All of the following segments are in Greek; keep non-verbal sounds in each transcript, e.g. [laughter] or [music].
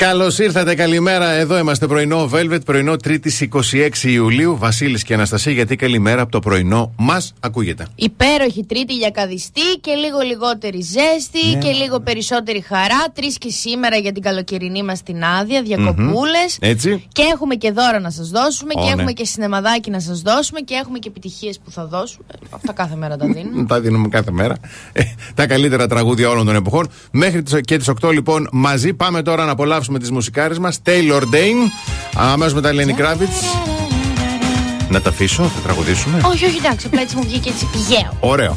Καλώς ήρθατε, καλημέρα. Εδώ είμαστε πρωινό Velvet, πρωινό 3η 26 Ιουλίου. Βασίλης και Αναστασία, γιατί καλημέρα από το πρωινό μας ακούγεται. Υπέροχη Τρίτη για καδιστή και λίγο λιγότερη ζέστη Ναι. και λίγο περισσότερη χαρά. Τρεις και σήμερα για την καλοκαιρινή μας την άδεια, διακοπούλες. Έτσι. Και έχουμε και δώρα να σας δώσουμε Ω, και ναι. έχουμε και σινεμαδάκι να σας δώσουμε και έχουμε και επιτυχίες που θα δώσουμε. Αυτά κάθε μέρα τα δίνουμε. Τα δίνουμε κάθε μέρα. Ε, τα καλύτερα τραγούδια όλων των εποχών. Μέχρι τις- και τις 8 λοιπόν μαζί. Πάμε τώρα να απολαύσουμε τις μουσικάρες μας. Taylor Dane. Αμέσως μετά Lenny Kravitz. Να τα αφήσω, θα τραγουδήσουμε. όχι, όχι, εντάξει, απλά έτσι μου βγήκε έτσι πηγαίο. Ωραίο.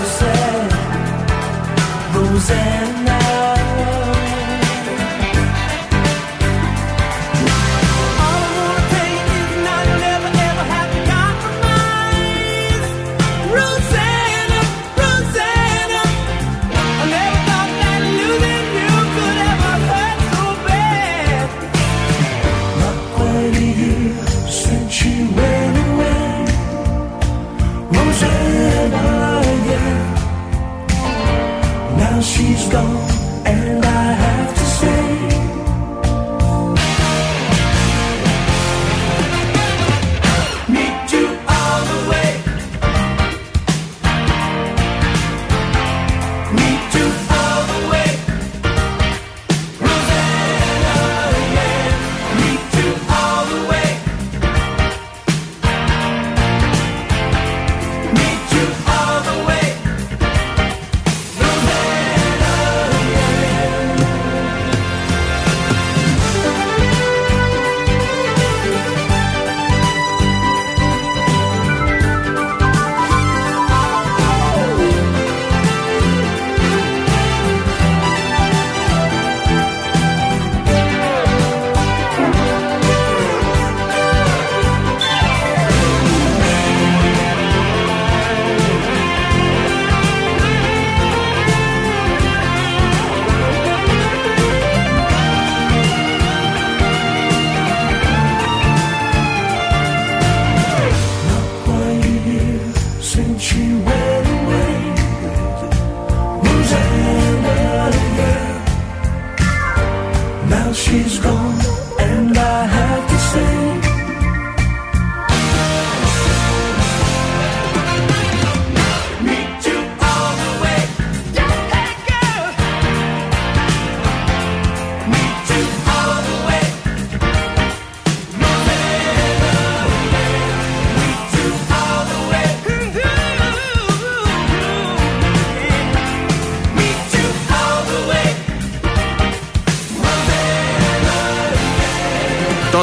so sad.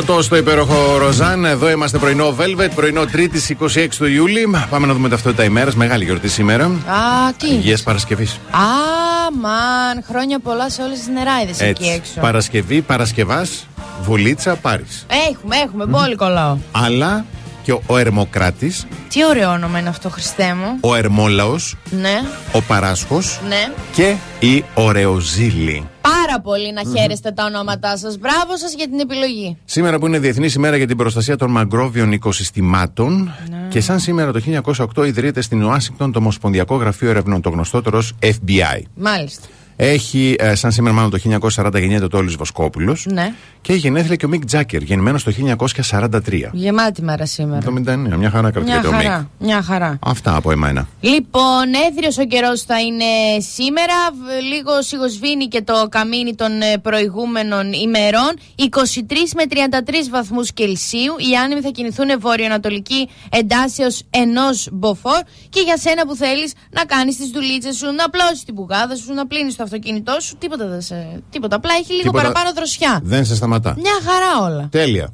Ποτό στο υπέροχο Ροζάν. Εδώ είμαστε πρωινό Velvet, πρωινό 3η 26 του Ιούλη. Πάμε να δούμε ταυτότητα ημέρας. Μεγάλη γιορτή σήμερα. Α, τι. Παρασκευής. Αμαν, χρόνια πολλά σε όλες τις νεράιδες εκεί έξω. Παρασκευή, Παρασκευάς, Βουλίτσα, Πάρη. Έχουμε, έχουμε, mm. πολύ κολλάω. Αλλά και ο Ερμοκράτης. Τι ωραίο όνομα είναι αυτό, Χριστέ μου. Ο Ερμόλαος. Ναι. Ο Παράσχος. Ναι. Και η Ωρεοζήλη πάρα πολύ να χαίρεστε τα ονόματά σας. Μπράβο σας για την επιλογή. Σήμερα που είναι Διεθνής ημέρα για την προστασία των μαγκρόβιων οικοσυστημάτων και σαν σήμερα το 1908 ιδρύεται στην Ουάσιγκτον το Ομοσπονδιακό Γραφείο Ερευνών, το γνωστότερο ως FBI. Μάλιστα. Έχει, ε, σαν σήμερα, μάλλον το 1940 γεννιέται ο Τόλης Βοσκόπουλος Ναι. και έχει γενέθλια και ο Μικ Τζάκερ, γεννημένος το 1943. Γεμάτη μέρα σήμερα. 79, μια χαρά Μια κρατιέται ο Μικ. χαρά. Μια χαρά. Αυτά από εμένα. Λοιπόν, έθριος ο καιρός θα είναι σήμερα. Β- Λίγο σιγοσβήνει και το καμίνι των ε, προηγούμενων ημερών. 23 με 33 βαθμούς Κελσίου. Οι άνεμοι θα κινηθούν βορειοανατολική εντάσεως ενός μποφόρ. Και για σένα που θέλεις να κάνεις τις δουλίτσες σου, να απλώσεις την πουγάδα σου, να πλύνεις το αυτοκίνητό σου, τίποτα δεν σε. Τίποτα. Απλά έχει λίγο Τίποτα- παραπάνω δροσιά. Δεν σε σταματά. Μια χαρά όλα. Τέλεια.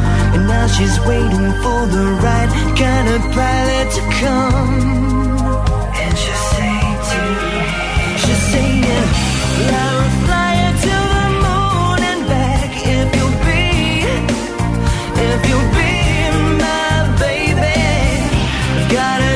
And now she's waiting for the right kind of pilot to come. And she'll say to She's saying, fly, fly to the moon and back if you'll be, if you'll be my baby. Gotta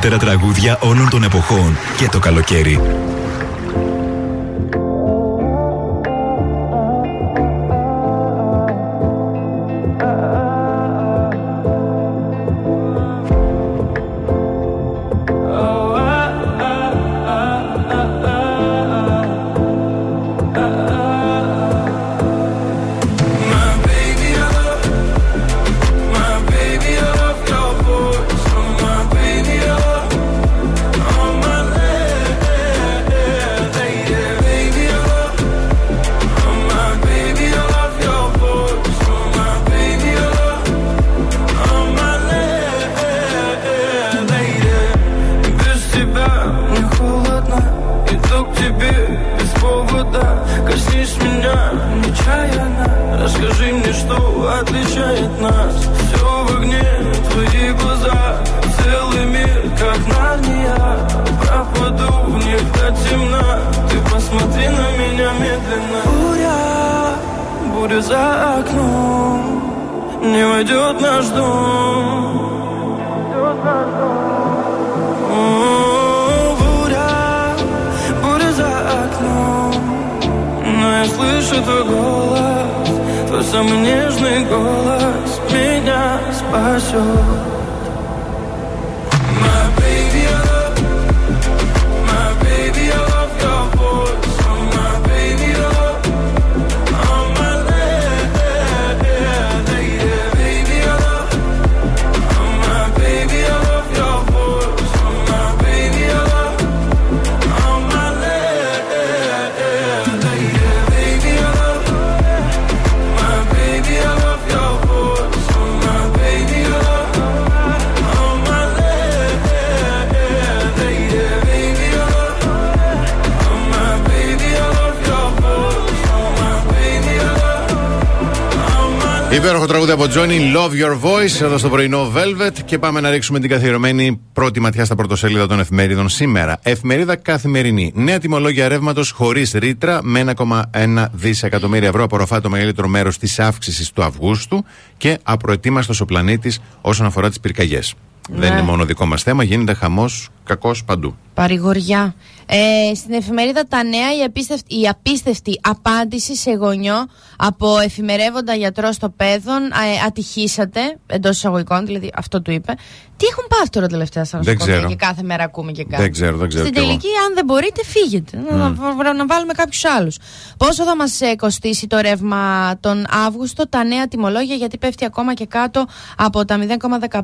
καλύτερα τραγούδια όλων των εποχών και το καλοκαίρι. Από Johnny, Love Your Voice, εδώ στο πρωινό Velvet. Και πάμε να ρίξουμε την καθιερωμένη πρώτη ματιά στα πρωτοσέλιδα των εφημερίδων σήμερα. Εφημερίδα καθημερινή. Νέα τιμολόγια ρεύματος χωρίς ρήτρα με 1,1 δισεκατομμύρια ευρώ απορροφά το μεγαλύτερο μέρος της αύξησης του Αυγούστου και απροετοίμαστος ο πλανήτης όσον αφορά τις πυρκαγιές. Δεν είναι μόνο δικό μας θέμα, γίνεται χαμός κακός παντού. Παρηγοριά. Ε, στην εφημερίδα Τα Νέα η απίστευτη, η απίστευτη απάντηση σε γονιό από εφημερεύοντα γιατρό στο παιδόν ε, ατυχήσατε εντός εισαγωγικών, δηλαδή αυτό του είπε. Τι έχουν πάθει τώρα τελευταία στα Δεν νοσοκομεία ξέρω. και κάθε μέρα ακούμε και κάτι; Δεν ξέρω, δεν ξέρω Στην κι εγώ. τελική, αν δεν μπορείτε, φύγετε. Να, να, να βάλουμε κάποιους άλλους. Πόσο θα μας κοστίσει το ρεύμα τον Αύγουστο, τα νέα τιμολόγια, γιατί πέφτει ακόμα και κάτω από τα 0,15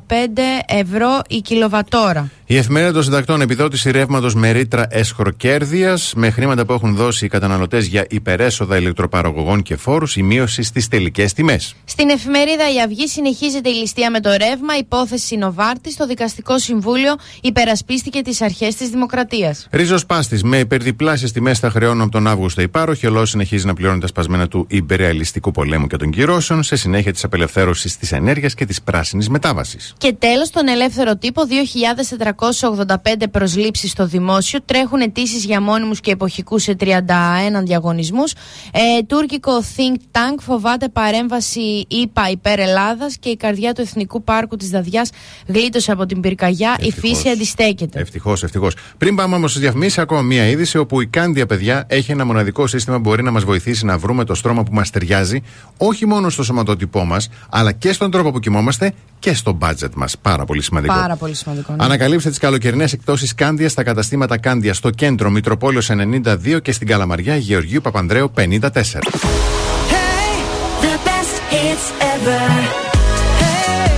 ευρώ η κιλοβατόρα. Η εφημερίδα των συντακτών επιδότηση ρεύματος με ρήτρα εσχροκέρδειας με χρήματα που έχουν δώσει οι καταναλωτές για υπερέσοδα ηλεκτροπαραγωγών και φόρους, η μείωση στις τελικές τιμές. Στην εφημερίδα Η Αυγή συνεχίζεται η ληστεία με το ρεύμα. Υπόθεση Νοβάρτη. Το δικαστικό συμβούλιο υπερασπίστηκε τις αρχές της δημοκρατίας. Ρίζος Πάστης, με υπερδιπλάσιες τιμές θα χρεώνουν από τον Αύγουστο οι πάροχοι. Ο λαό συνεχίζει να πληρώνει τα σπασμένα του υπερεαλιστικού πολέμου και των κυρώσεων σε συνέχεια της απελευθέρωσης της ενέργειας και της πράσινης μετάβασης. Και τέλος, τον ελεύθερο τύπο, 2.485 προσλήψεις στο δημόσιο. Τρέχουν αιτήσεις για μόνιμους και εποχικούς σε 31 διαγωνισμούς. Ε, τουρκικό Think Tank φοβάται παρέμβαση ΙΠΑ υπέρ Ελλάδας και η καρδιά του Εθνικού Πάρκου της Δαδιά γλίτωσε από την πυρκαγιά. Η Ευτυχώς. φύση αντιστέκεται. Ευτυχώς, ευτυχώς. Πριν πάμε όμως στις διαφημίσεις, ακόμα μία είδηση όπου η Κάντια, παιδιά, έχει ένα μοναδικό σύστημα που μπορεί να μας βοηθήσει να βρούμε το στρώμα που μας ταιριάζει, όχι μόνο στο σωματότυπό μας, αλλά και στον τρόπο που κοιμόμαστε και στο budget μας. Πάρα πολύ σημαντικό. Πάρα πολύ σημαντικό. ναι. Ανακαλύψτε τις καλοκαιρινέ εκτόσει Κάντια στα καταστήματα Κάντια στο κέντρο Μητροπόλεως 92 και στην Καλαμαριά Γεωργίου Παπανδρέου 54. The best hits ever.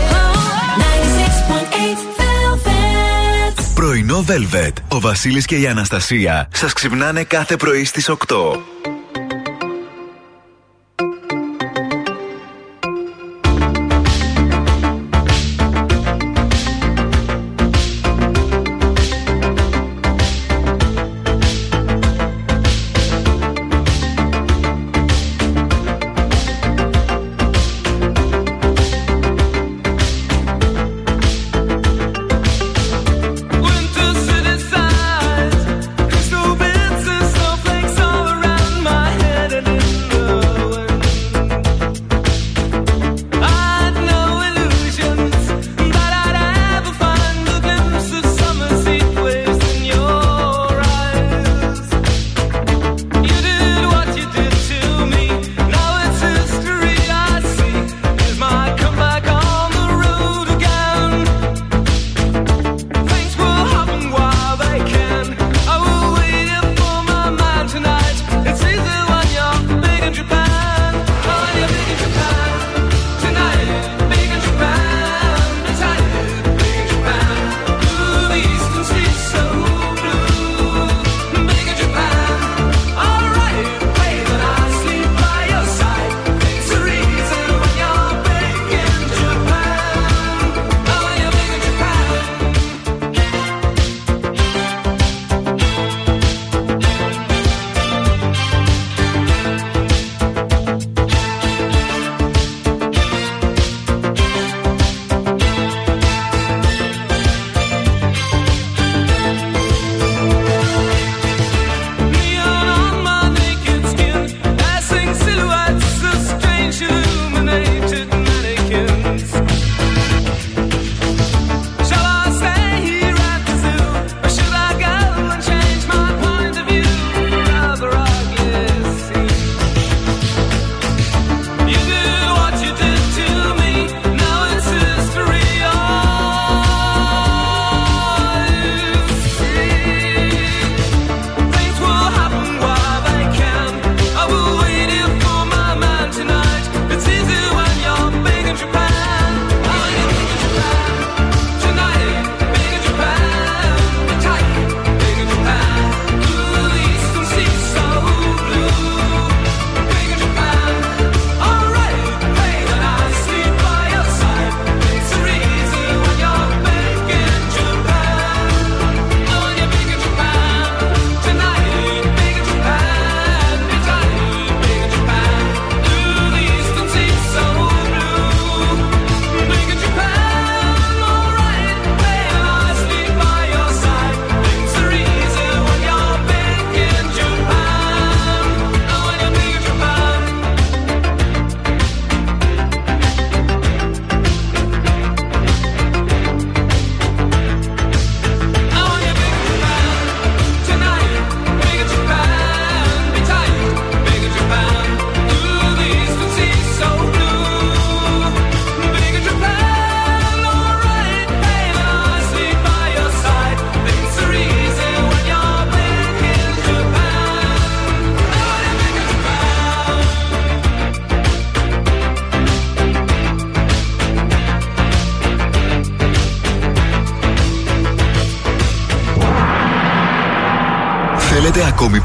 Oh, 96.8 Velvet. Πρωινό Velvet. Ο Βασίλης και η Αναστασία σας ξυπνάνε κάθε πρωί στις 8.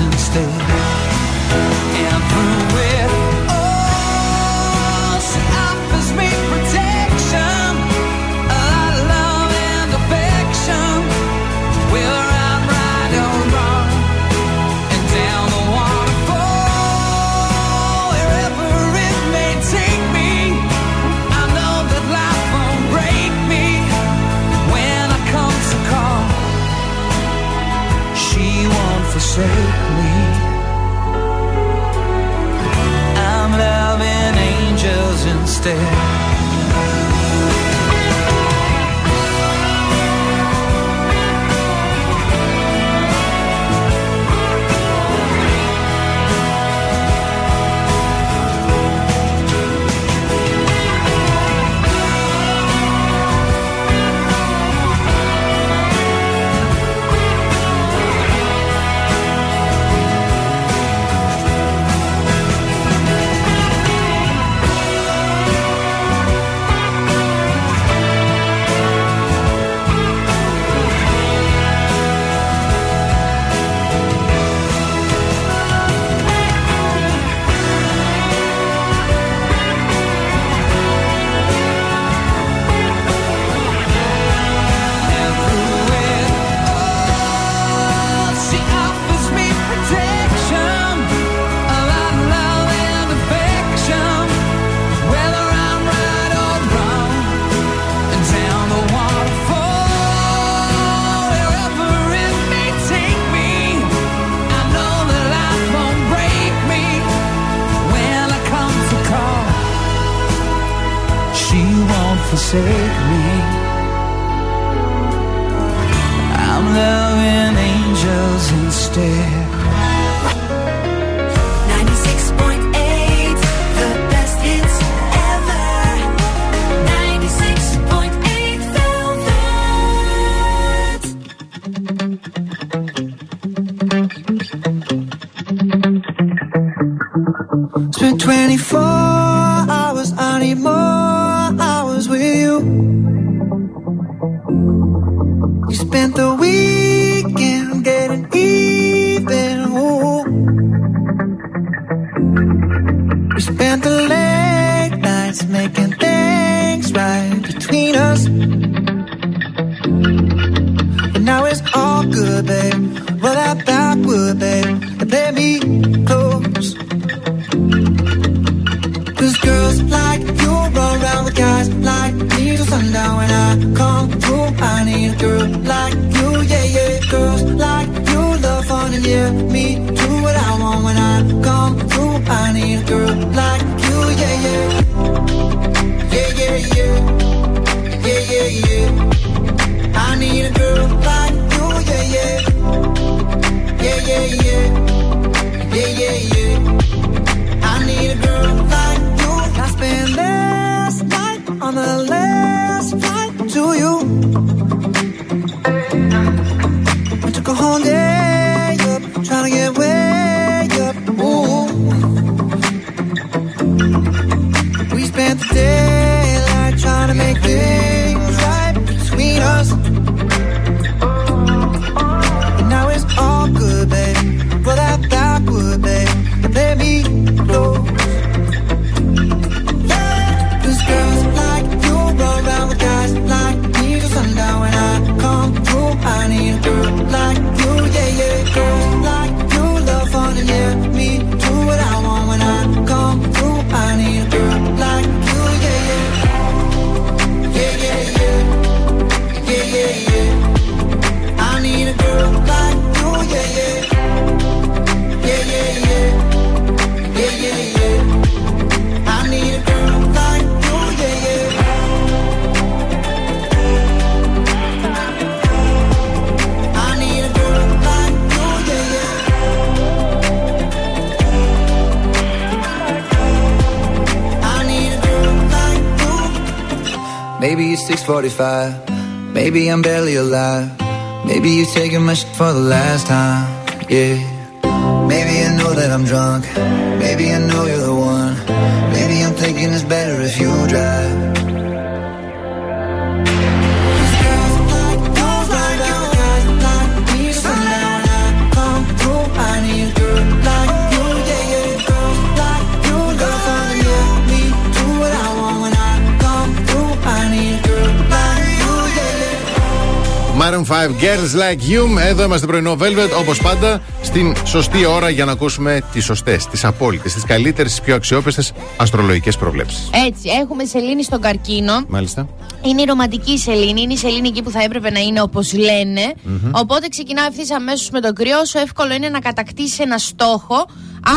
instead. And through it stay. For the last Girls Like You. Εδώ είμαστε πρωινό Velvet, όπως πάντα, στην σωστή ώρα για να ακούσουμε τις σωστές, τις απόλυτες, τις καλύτερες, τις πιο αξιόπιστες αστρολογικές προβλέψεις. Έτσι, έχουμε σελήνη στον καρκίνο. Μάλιστα. Είναι η ρομαντική σελήνη, είναι η σελήνη εκεί που θα έπρεπε να είναι όπως Οπότε ξεκινά ευθύς αμέσως με τον κρυό. Όσο εύκολο είναι να κατακτήσει ένα στόχο,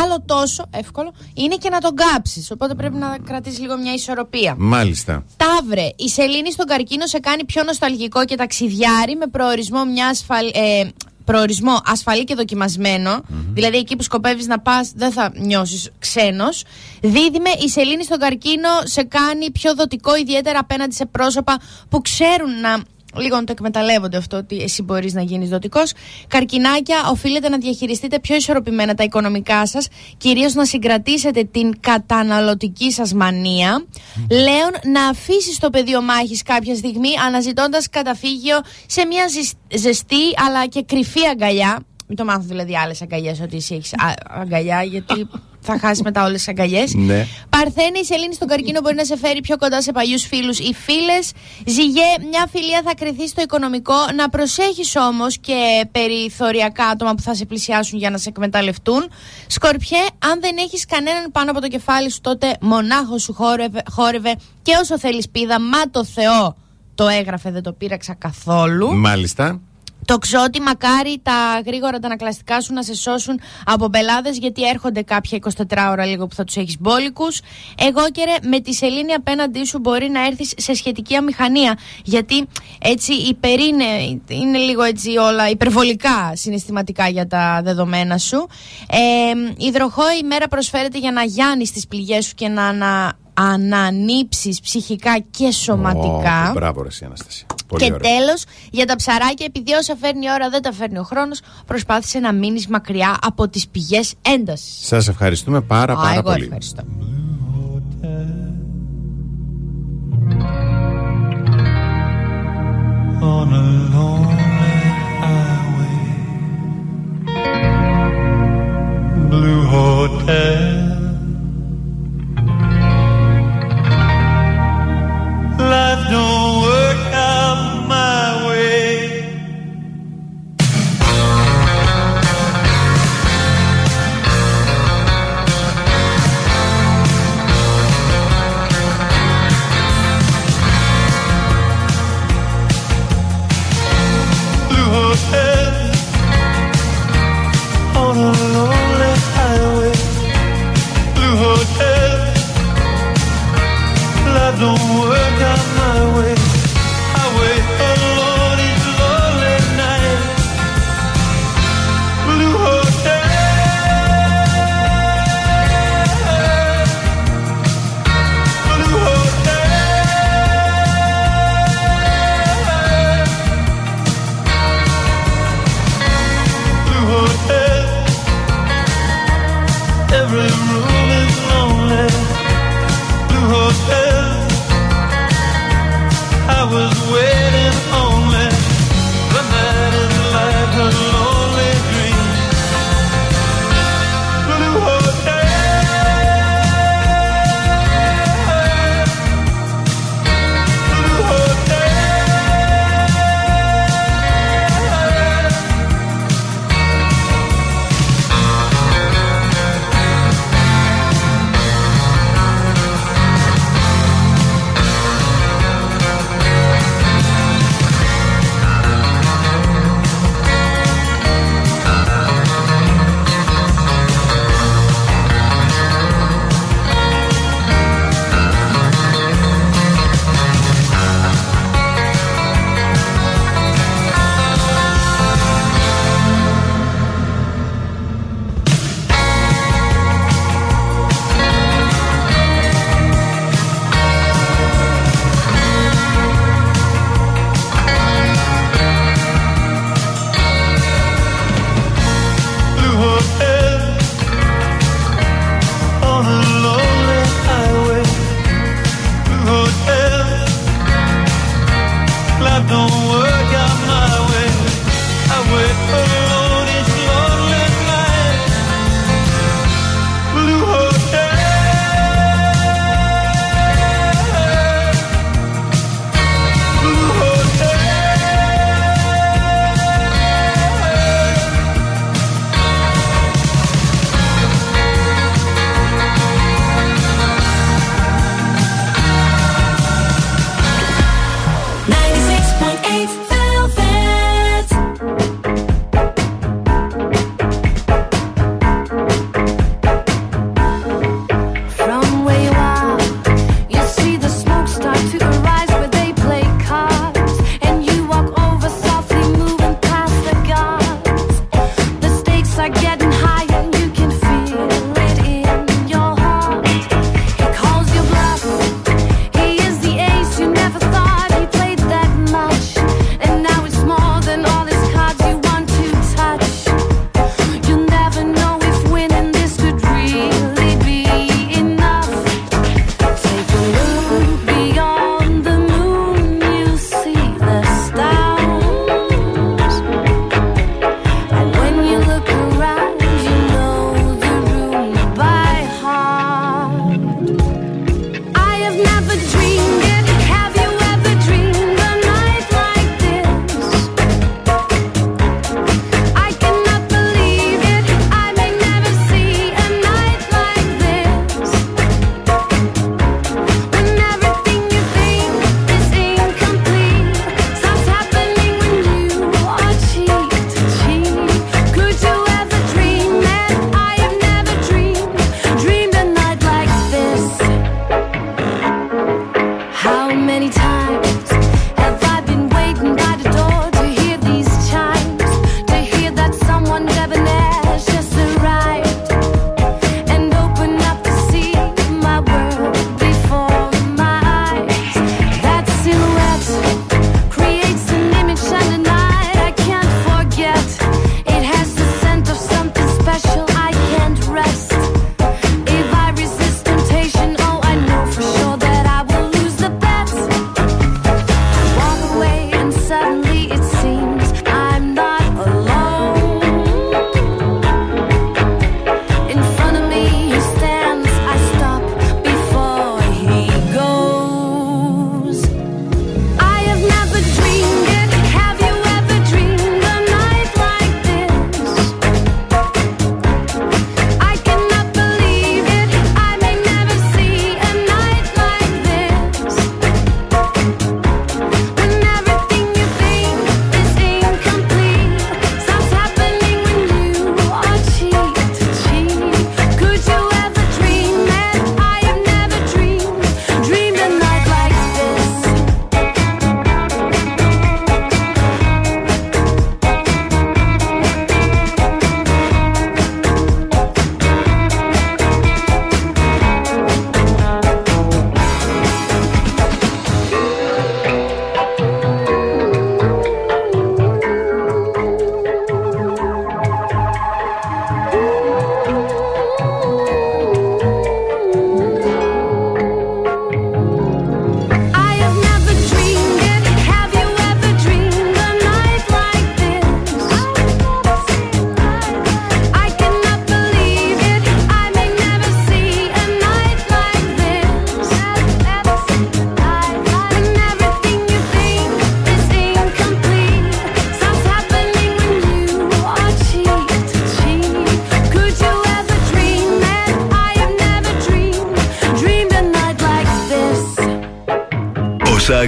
άλλο τόσο εύκολο είναι και να τον κάψεις. Οπότε πρέπει να κρατήσεις λίγο μια ισορροπία. Μάλιστα. Ταύρε, η σελήνη στον καρκίνο σε κάνει πιο νοσταλγικό και ταξιδιάρι με προορισμό μια ασφαλ... ε, προορισμό ασφαλή και δοκιμασμενο Δηλαδή εκεί που σκοπεύεις να πας δεν θα νιώσεις ξένος. Δίδυμε, η σελήνη στον καρκίνο σε κάνει πιο δοτικό ιδιαίτερα απέναντι σε πρόσωπα που ξέρουν να λίγο να το εκμεταλλεύονται αυτό ότι εσύ μπορείς να γίνεις δοτικός. Καρκινάκια, οφείλετε να διαχειριστείτε πιο ισορροπημένα τα οικονομικά σας, κυρίως να συγκρατήσετε την καταναλωτική σας μανία. Λέων, να αφήσεις το πεδίο μάχης κάποια στιγμή αναζητώντας καταφύγιο σε μια ζεσ- ζεστή αλλά και κρυφή αγκαλιά. Μην το μάθω δηλαδή άλλες αγκαλιές ότι εσύ έχεις αγκαλιά, γιατί [laughs] θα χάσει μετά όλες τις αγκαλιές. Ναι. Παρθένη, η σελήνη στον καρκίνο μπορεί να σε φέρει πιο κοντά σε παλιούς φίλους ή φίλες. Ζυγέ, μια φιλία θα κρυθεί στο οικονομικό. Να προσέχεις όμως και περιθωριακά άτομα που θα σε πλησιάσουν για να σε εκμεταλλευτούν. Σκορπιέ, αν δεν έχεις κανέναν πάνω από το κεφάλι σου, τότε μονάχος σου χόρευε, χόρευε και όσο θέλεις πίδα. Μα το Θεό το έγραφε, δεν το πείραξα καθόλου. Μάλιστα. Το ξότι μακάρι τα γρήγορα τα ανακλαστικά σου να σε σώσουν από μπελάδες γιατί έρχονται κάποια 24 ώρα λίγο που θα τους έχεις μπόλικους. Εγώ και ρε, με τη σελήνη απέναντί σου μπορεί να έρθεις σε σχετική αμηχανία γιατί έτσι υπερήνε, είναι λίγο έτσι όλα υπερβολικά συναισθηματικά για τα δεδομένα σου. Ε, υδροχό η μέρα προσφέρεται για να γιάνεις τις πληγές σου και να ανα, ανανύψεις ψυχικά και σωματικά. Ω, μπράβο, ρε, εσύ, Αναστασία. Πολύ Και ωραία. τέλος, για τα ψαράκια, επειδή όσα φέρνει η ώρα δεν τα φέρνει ο χρόνος, προσπάθησε να μείνεις μακριά από τις πηγές έντασης. Σας ευχαριστούμε πάρα, πάρα εγώ πολύ. ευχαριστώ. on a lonely highway. Blue hotel,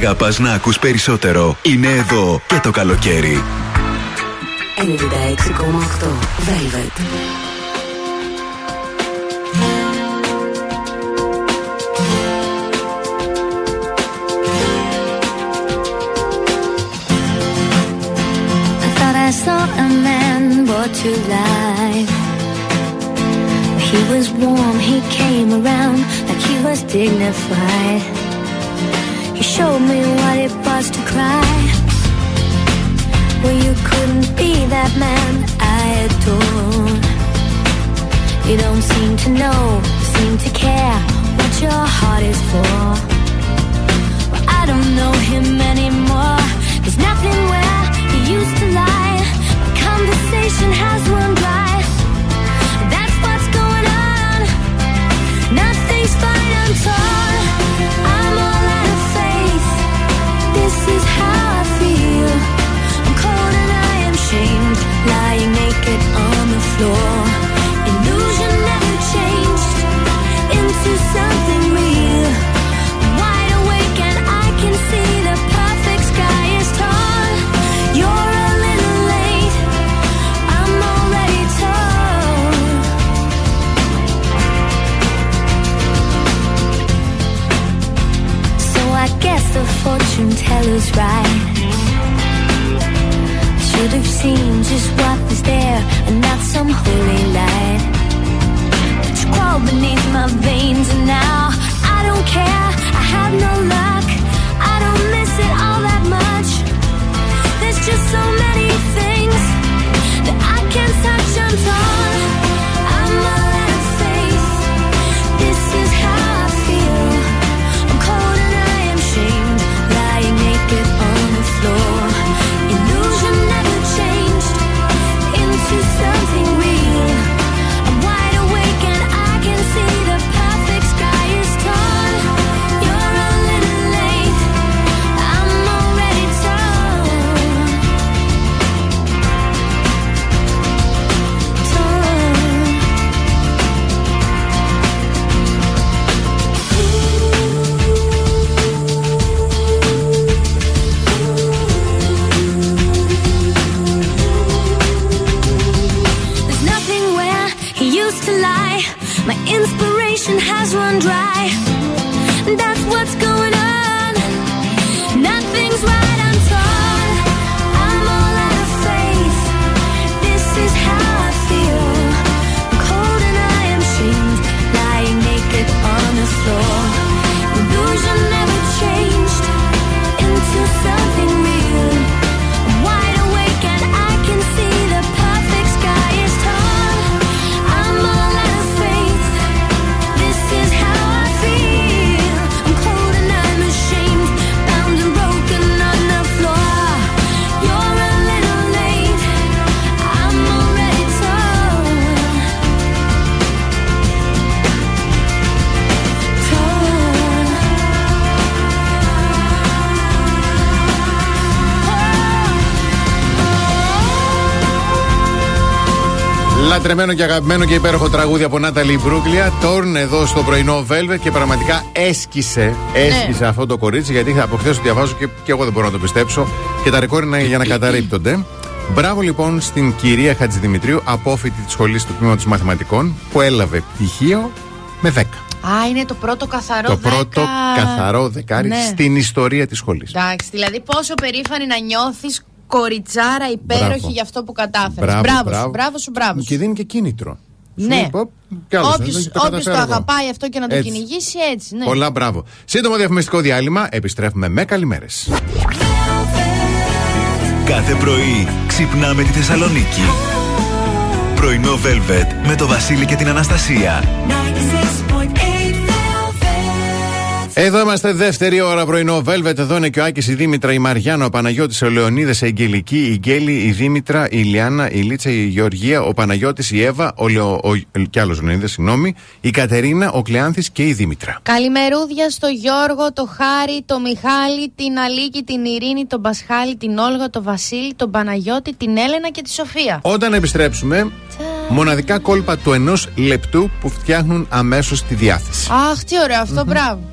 αγαπάς να ακούς περισσότερο είναι εδώ και το καλοκαίρι. 96,8 Velvet. I thought I saw a man brought to life. He was warm, he came around like he was dignified. Showed me what it was to cry. Well, you couldn't be that man I adore. You don't seem to know, seem to care what your heart is for. Well, I don't know him anymore. There's nothing where he used to lie. My conversation has run dry. That's what's going on. Nothing's fine, I'm torn. I'm floor. Fortune teller's right. Should have seen just what was there and not some holy light. But you crawl beneath my veins and now I don't care. I have no luck. I don't miss it all that much. There's just so many things that I can't touch. I'm. Λατρεμένο και αγαπημένο και υπέροχο τραγούδι από Νάταλη Μπρούκλια. Τόρν εδώ στο πρωινό Velvet και πραγματικά έσκησε, έσκησε αυτό το κορίτσι γιατί από χθες το διαβάζω και, και εγώ δεν μπορώ να το πιστέψω. Και τα ρεκόρ είναι για να καταρρύπτονται. Μπράβο λοιπόν στην κυρία Χατζηδημητρίου, απόφοιτη της σχολής του τμήματος Μαθηματικών, που έλαβε πτυχίο με 10. Α, είναι το πρώτο καθαρό το δέκα. πρώτο καθαρό δεκάρι Ναι. στην ιστορία της σχολής. Εντάξει, δηλαδή πόσο περήφανη να νιώθεις κοριτσάρα υπέροχη Μπράβο. για αυτό που κατάφερες. Μπράβο, Μπράβο, μπράβο. σου, μπράβο σου, μπράβο σου. Και δίνει και κίνητρο. Σου Ναι. λέει, «Ποπ, κι άλλος, Όποιος, δεν το όποιος καταφέρω το εγώ». αγαπάει αυτό και να το Έτσι. κυνηγήσει έτσι. Ναι. Πολλά μπράβο. Σύντομο διαφημιστικό διάλειμμα. Επιστρέφουμε με καλημέρες. Κάθε πρωί ξυπνάμε τη Θεσσαλονίκη. Πρωινό Velvet με το Βασίλη και την Αναστασία. 96.8 Εδώ είμαστε δεύτερη ώρα πρωινό Velvet. Εδώ είναι και ο Άκης, η Δήμητρα, η Μαριάννα, ο Παναγιώτης, ο Λεωνίδα, η Αγγελική, η Γκέλη, η Δήμητρα, η Λιάννα, η Λίτσα, η Γεωργία, ο Παναγιώτης, η Εύα, ο Λεω. Ο, κι άλλος Λεωνίδα, συγγνώμη, η Κατερίνα, ο Κλεάνθης και η Δήμητρα. Καλημερούδια στο Γιώργο, το Χάρη, το Μιχάλη, την Αλίκη, την Ειρήνη, τον Πασχάλη, την Όλγα, τον Βασίλη, τον Παναγιώτη, την Έλενα και τη Σοφία. Όταν επιστρέψουμε, μοναδικά κόλπα του ενός λεπτού που φτιάχνουν αμέσως τη διάθεση. Αχ, τι ωραίο αυτό, μπράβο.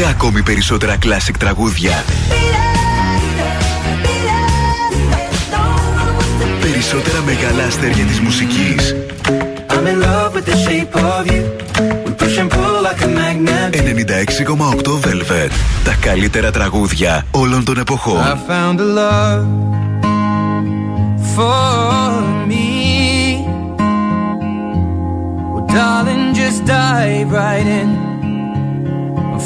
Ακούστε ακόμη περισσότερα κλασικ τραγούδια. Περισσότερα μεγάλα αστέρια της μουσικής. 96,8 Velvet. Τα καλύτερα τραγούδια όλων των εποχών. I found a love for me. Well, darling, just dive right in.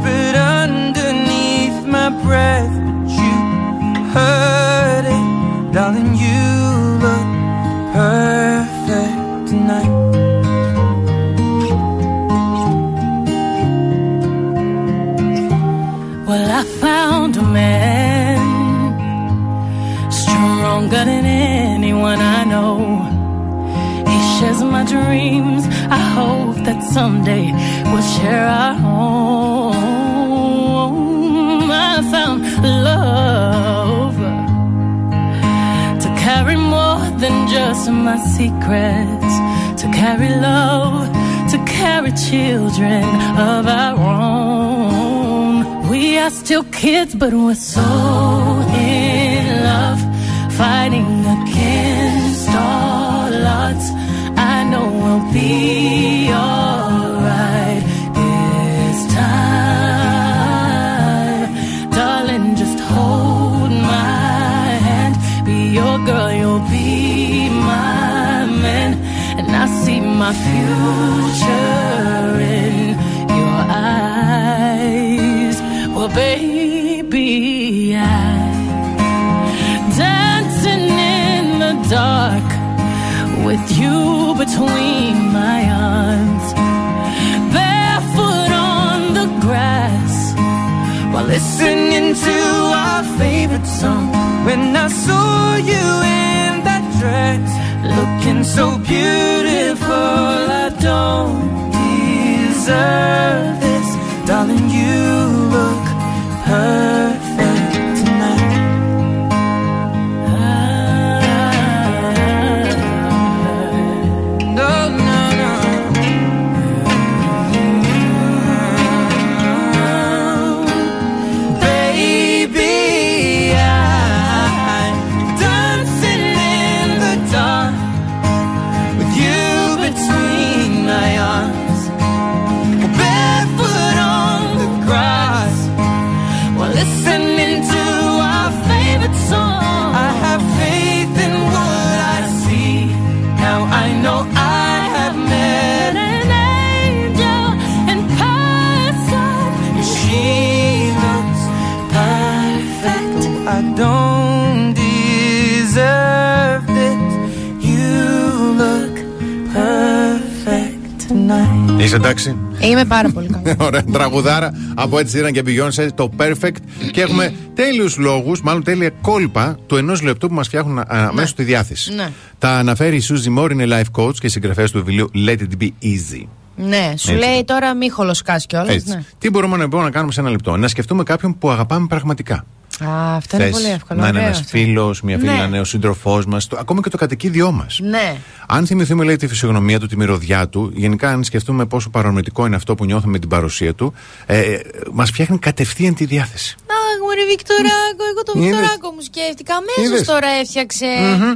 whispered underneath my breath, but you heard it, darling. You look perfect tonight. Well, I found a man stronger than anyone I know. He shares my dreams. I hope that someday we'll share our best my secrets to carry love, to carry children of our own. We are still kids, but we're so in love, fighting against all odds. I know we'll be all. My future in your eyes. Well, baby, I dancing in the dark with you between my arms, barefoot on the grass while listening to our favorite song. When I saw you in that dress, looking so beautiful, I don't deserve Είσαι εντάξει. Είμαι πάρα πολύ καλά. [laughs] Ωραία, τραγουδάρα από έτσι ήταν και Beyoncé, το Perfect. και έχουμε τέλειους λόγους, μάλλον τέλεια κόλπα του ενός λεπτού που μας φτιάχνουν α, μέσω τη διάθεση. Ναι. Τα αναφέρει η Suzy Moore, είναι life coach και συγγραφέας του βιβλίου Let It Be Easy. Ναι, σου Έτσι. λέει τώρα μη χολοσκάς κιόλας. Έτσι. Ναι. Τι μπορούμε να, λοιπόν, να κάνουμε σε ένα λεπτό, Να σκεφτούμε κάποιον που αγαπάμε πραγματικά. Α, αυτό είναι Θες πολύ εύκολο. Να είναι ωραίο ένας αυτό. φίλος, μια φίλη, Ναι. να είναι ο σύντροφός μας, ακόμα και το κατοικίδιό μας. Ναι. Αν θυμηθούμε, λέει, τη φυσιογνωμία του, τη μυρωδιά του, γενικά, αν σκεφτούμε πόσο παρορμητικό είναι αυτό που νιώθουμε με την παρουσία του, ε, ε, μας φτιάχνει κατευθείαν τη διάθεση. Αχ, μωρέ Βικτοράκο, εγώ το Είδες; Βικτοράκο μου σκέφτηκα. Αμέσως Είδες; τώρα έφτιαξε. Μμμ.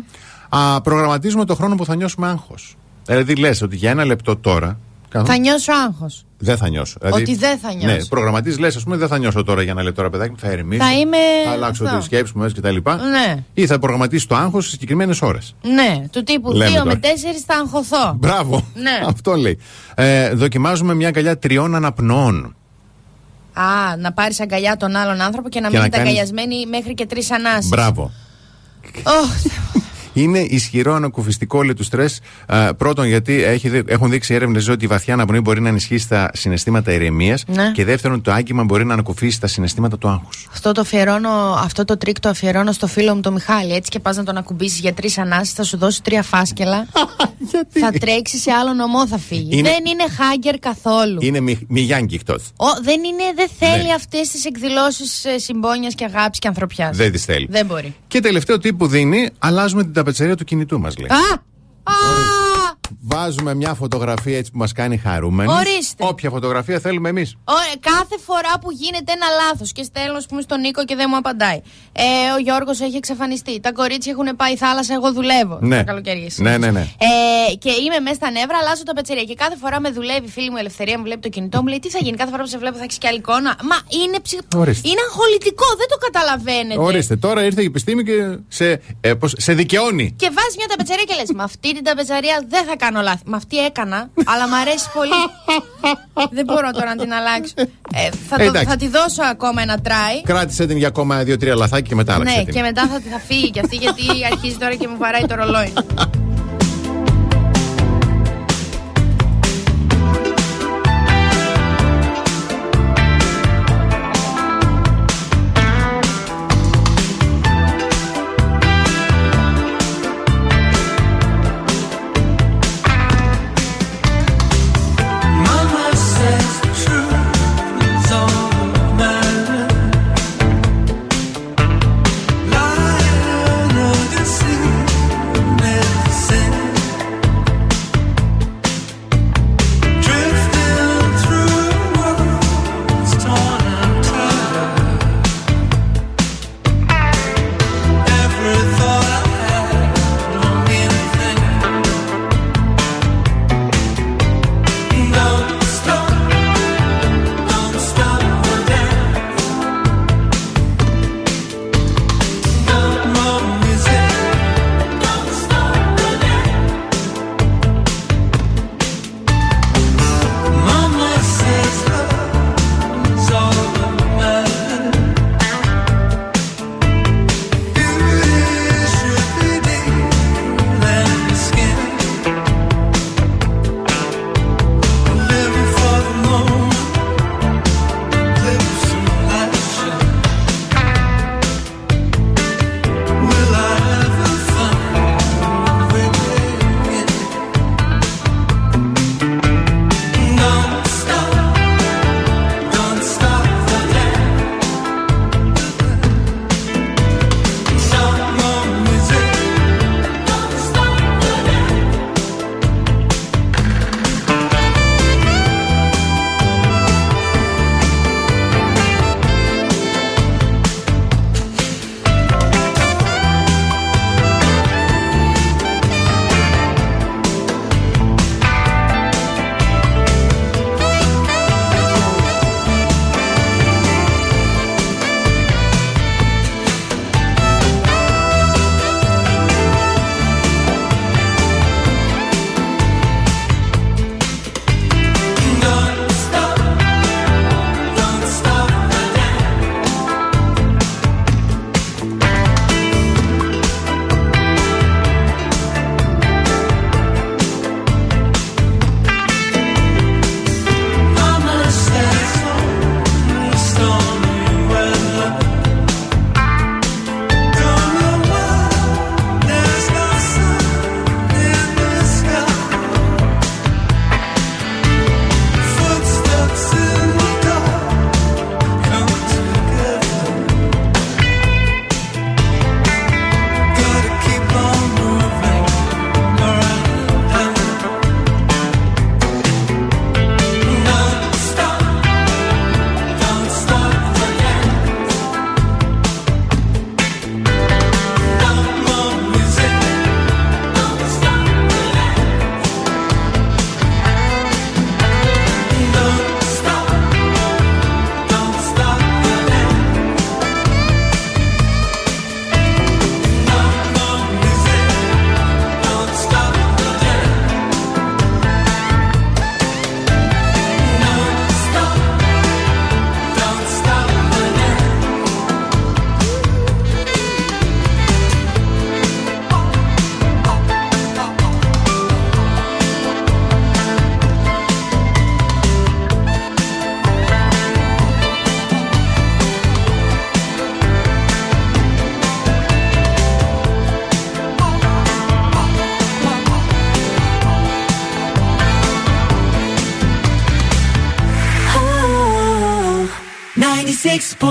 Α, προγραμματίζουμε το χρόνο που θα νιώσουμε άγχος. Δηλαδή, λες ότι για ένα λεπτό τώρα. Θα νιώσω άγχος. Δεν θα νιώσω. Δηλαδή, Ότι δεν θα νιώσω. Ναι, προγραμματίζεις, λες, ας πούμε, δεν θα νιώσω τώρα για ένα λεπτό, ρε παιδάκι μου, θα ερεμήσω. Θα είμαι- Θα αλλάξω αυτό. τη σκέψη μου έτσι κτλ. Ναι. Ή θα προγραμματίσει το άγχος σε συγκεκριμένες ώρες. Ναι, του τύπου 2 Λέμε με τώρα. 4 θα αγχωθώ. Μπράβο. Ναι. [laughs] Αυτό λέει. Ε, δοκιμάζουμε μια αγκαλιά τριών αναπνοών. Α, να πάρεις αγκαλιά τον άλλον άνθρωπο και να Και να μείνετε κάνεις- αγκαλιασμένοι μέχρι και τρεις ανάσει. Μπράβο. Είναι ισχυρό ανακουφιστικό λέει του στρες. πρώτον, γιατί έχει, δει- έχουν δείξει έρευνες ότι η βαθιά αναπνοή μπορεί να ενισχύσει τα συναισθήματα ηρεμίας. Ναι. Και δεύτερον, το άγγιμα μπορεί να ανακουφίσει τα συναισθήματα του άγχους. Αυτό το, αφιερώνω, αυτό το τρικ το αφιερώνω στο φίλο μου τον Μιχάλη. Έτσι και πας να τον ακουμπήσεις για τρεις ανάσεις, θα σου δώσει τρία φάσκελα. [laughs] θα τρέξεις σε άλλο νομό, θα φύγει. Είναι- Δεν είναι hugger καθόλου. Είναι μη, μη Γιάνγκη εκτός. Ο, δεν, είναι, δεν θέλει Ναι. αυτές τις εκδηλώσεις συμπόνιας και αγάπης και ανθρωπιάς. Δεν τις θέλει. Δεν μπορεί. Και τελευταίο τι που δίνει, αλλάζουμε την ταπετσερία του κινητού μας, λέει. Α! Α! Βάζουμε μια φωτογραφία έτσι που μας κάνει χαρούμενοι. Ορίστε. Όποια φωτογραφία θέλουμε εμείς. Ωραία, κάθε φορά που γίνεται ένα λάθος και στέλνω, ας πούμε, στον Νίκο και δεν μου απαντάει. Ε, ο Γιώργος έχει εξαφανιστεί. Τα κορίτσια έχουν πάει θάλασσα, εγώ δουλεύω. Ναι. Τα καλοκαίρια. Ναι, ναι, ναι. Ε, και είμαι μέσα στα νεύρα, αλλάζω τα πετσερία. Και κάθε φορά με δουλεύει η φίλη μου η Ελευθερία, μου βλέπει το κινητό μου, λέει τι θα γίνει. Κάθε φορά που σε βλέπω θα έχεις και άλλη εικόνα. Μα είναι, ψυχ... Ορίστε. είναι αγχολητικό, δεν το καταλαβαίνετε. Ορίστε, τώρα ήρθε η επιστήμη και σε, ε, πώς, σε δικαιώνει. Και βάζεις μια ταπετσαρία και λες: Με αυτή την ταπετσαρία δεν θα κάνω λάθη. Με αυτή έκανα, αλλά μου αρέσει πολύ. δεν μπορώ τώρα να την αλλάξω. Ε, θα, το, Εντάξει. θα τη δώσω ακόμα ένα try. Κράτησε την για ακόμα δύο-τρία λαθάκια και μετά άλλαξε Ναι, την. και μετά θα, θα φύγει και αυτή γιατί αρχίζει τώρα και μου βαράει το ρολόι.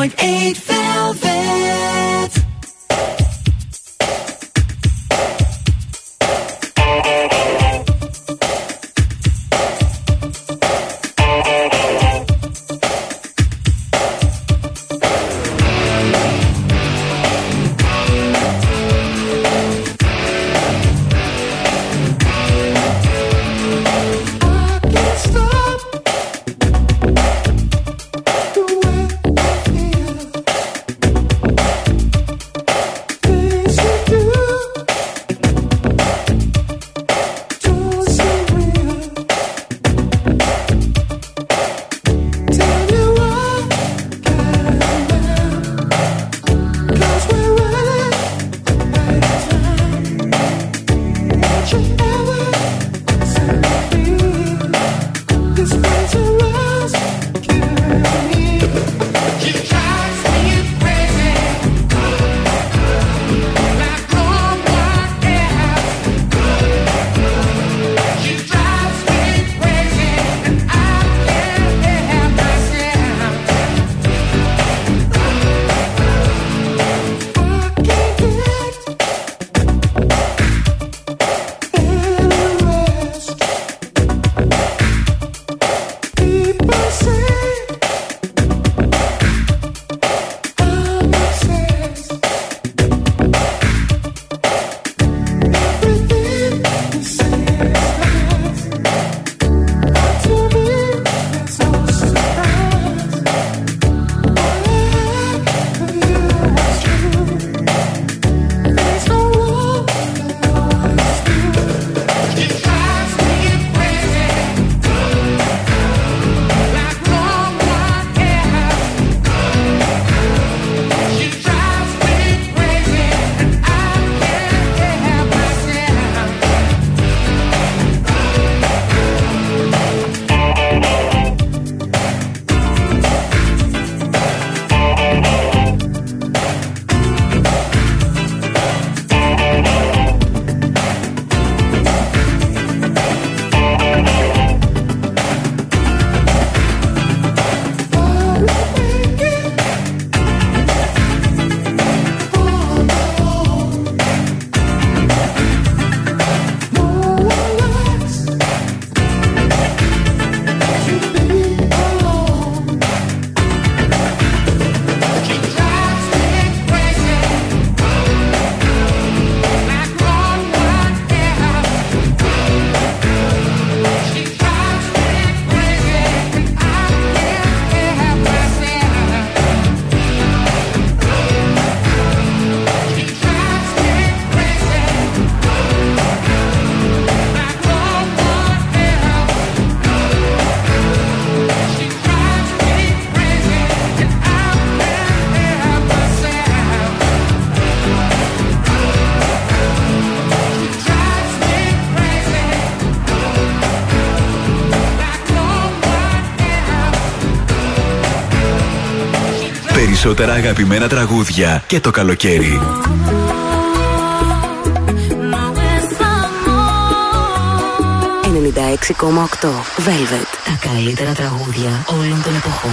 1.8 περισσότερα αγαπημένα τραγούδια και το καλοκαίρι. Velvet. Τα καλύτερα τραγούδια όλων των εποχών.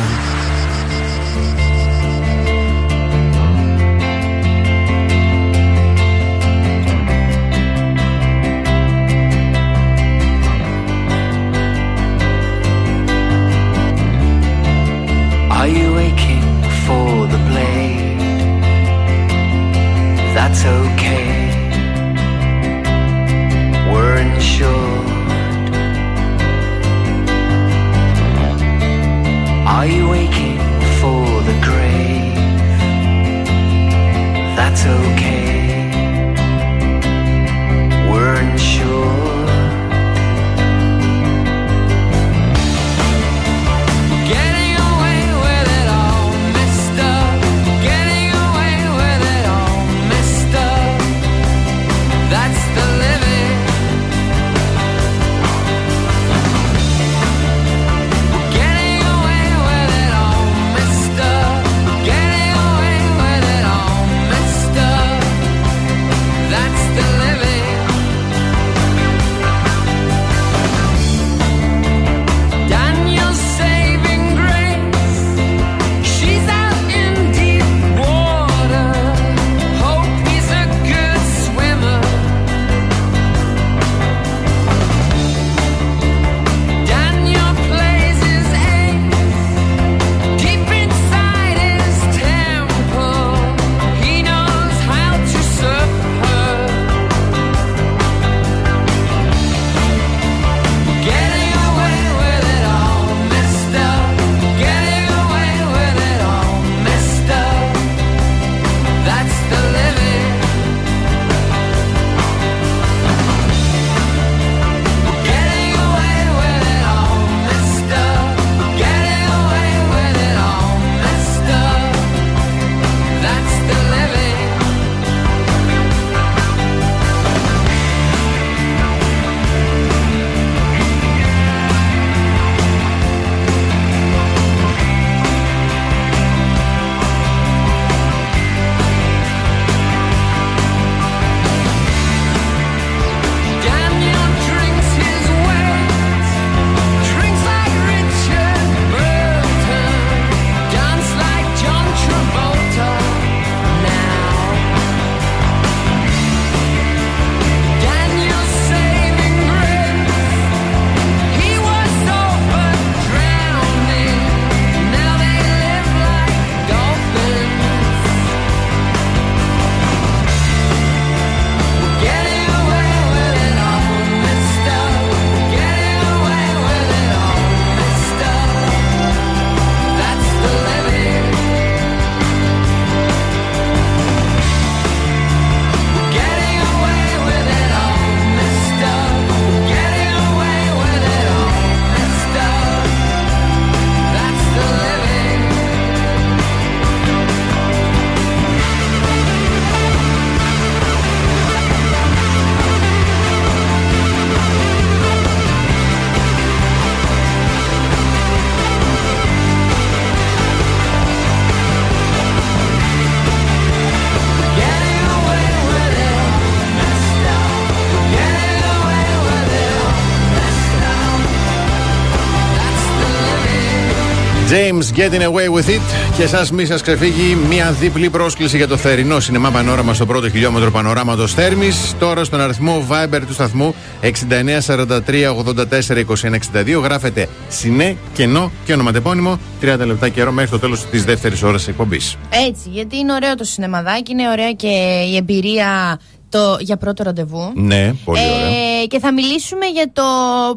James Getting Away with It. Και εσά μη σας ξεφύγει μια διπλή πρόσκληση για το θερινό σινεμά πανόραμα στο πρώτο χιλιόμετρο πανοράματο Θέρμης. Τώρα στον αριθμό Viber του σταθμού 6943842162 γράφετε συνέ, κενό και ονοματεπώνυμο. 30 λεπτά καιρό μέχρι το τέλος της δεύτερης ώρας εκπομπής. Έτσι, γιατί είναι ωραίο το σινεμαδάκι, είναι ωραία και η εμπειρία το, για πρώτο ραντεβού. Ναι, πολύ ωραία. Ε, και θα μιλήσουμε για το,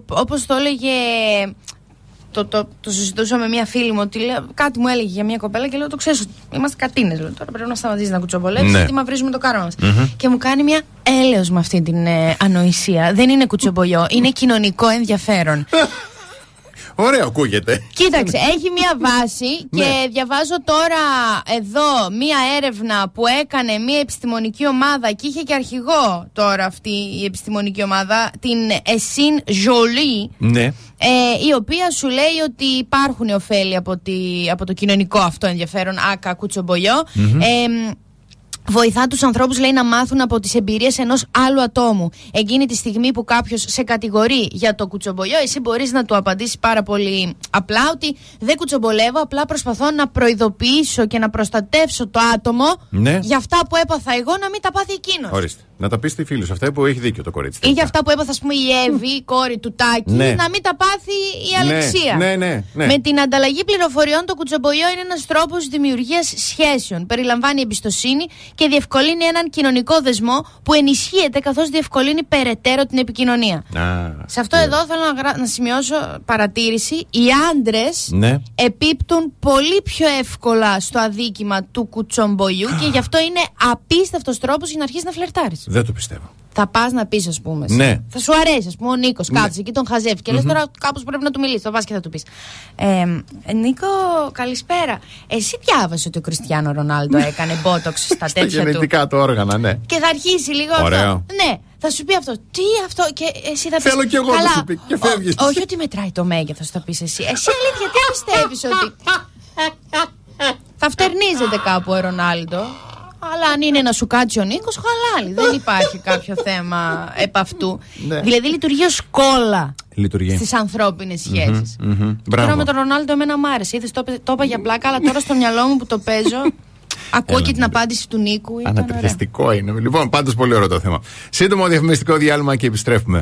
όπως το έλεγε, το, το, το συζητούσα με μια φίλη μου, ότι λέω, κάτι μου έλεγε για μια κοπέλα και λέω, το ξέρεις, είμαστε κατίνες, λέω, τώρα πρέπει να σταματήσεις να κουτσομπολεύεις, Ναι. γιατί μαυρίζουμε το κάρο μας. Μμμ. Και μου κάνει μια έλεος με αυτή την ε, ανοησία. Δεν είναι κουτσομπολιό, είναι κοινωνικό ενδιαφέρον. [laughs] Ωραίο ακούγεται. Κοίταξε, έχει μία [laughs] βάση και Ναι. διαβάζω τώρα εδώ μία έρευνα που έκανε μία επιστημονική ομάδα και είχε και αρχηγό τώρα αυτή η επιστημονική ομάδα, την Εσίν Jolie, Ναι. ε, η οποία σου λέει ότι υπάρχουν ωφέλη από, τη, από το κοινωνικό αυτό ενδιαφέρον, άκα κουτσομπολιό. Μμμ. Ε, Βοηθά τους ανθρώπους, λέει, να μάθουν από τις εμπειρίες ενός άλλου ατόμου. Εκείνη τη στιγμή που κάποιος σε κατηγορεί για το κουτσομπολιό, εσύ μπορείς να του απαντήσεις πάρα πολύ απλά ότι δεν κουτσομπολεύω, απλά προσπαθώ να προειδοποιήσω και να προστατεύσω το άτομο Ναι. για αυτά που έπαθα εγώ να μην τα πάθει εκείνος. Ορίστε. Να τα πεις στη φίλη σου αυτά που έχει δίκιο το κορίτσι. Ή για αυτά που έπαθα, ας πούμε, η Εύη, η κόρη του Τάκη, Ναι. να μην τα πάθει η Ναι, Αλεξία. ναι, ναι, ναι. Με την ανταλλαγή πληροφοριών, το κουτσομπολιό είναι ένας τρόπος δημιουργίας σχέσεων. Περιλαμβάνει εμπιστοσύνη και διευκολύνει έναν κοινωνικό δεσμό που ενισχύεται καθώς διευκολύνει περαιτέρω την επικοινωνία. Α, Σε αυτό εδώ θέλω να, γρα- να σημειώσω παρατήρηση. Οι άντρες Ναι. επίπτουν πολύ πιο εύκολα στο αδίκημα του κουτσομπολιού και γι' αυτό είναι απίστευτος τρόπος για να αρχίσεις να φλερτάρεις. Δεν το πιστεύω. Θα πας να πεις, ας πούμε. εσύ. Ναι. Θα σου αρέσει, ας πούμε, ο Νίκος Ναι. κάτσε εκεί, τον χαζεύεις. Και λες Μμμ. τώρα κάπως πρέπει να του μιλήσεις. Θα πας και θα του πεις. Ε, Νίκο, καλησπέρα. Εσύ διάβασες ότι ο Κριστιανό Ρονάλντο έκανε μπότοξ στα [laughs] Στα τέτοια του; γενετικά του όργανα, ναι. Και θα αρχίσει λίγο Ωραίο. αυτό. Ναι, θα σου πει αυτό. Τι αυτό, και εσύ θα πεις. Θέλω κι εγώ να σου πει, και φεύγεις. όχι ότι μετράει το μέγεθος, θα πεις εσύ. Εσύ αλήθεια, τι πιστεύεις ότι. [laughs] θα φτερνίζεται κάπου ο Ρονάλντο; Αλλά αν είναι να σου κάτσει ο Νίκος, χαλάλι. Δεν υπάρχει κάποιο θέμα επ' αυτού. Ναι. Δηλαδή λειτουργεί ως κόλλα Λειτουργεί. στις ανθρώπινες σχέσεις. Μμμ, μμμ. Τώρα Μπράβο. με τον Ρονάλντο εμένα μου άρεσε. Είδες το, το είπα για πλάκα, αλλά τώρα στο μυαλό μου που το παίζω. [laughs] Ακούω και την απάντηση του Νίκου. Ήταν ωραία. Ανατριχιαστικό είναι. Λοιπόν, πάντως πολύ ωραίο το θέμα. Σύντομο διαφημιστικό διάλειμμα και επιστρέφουμε.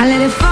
I let it fall.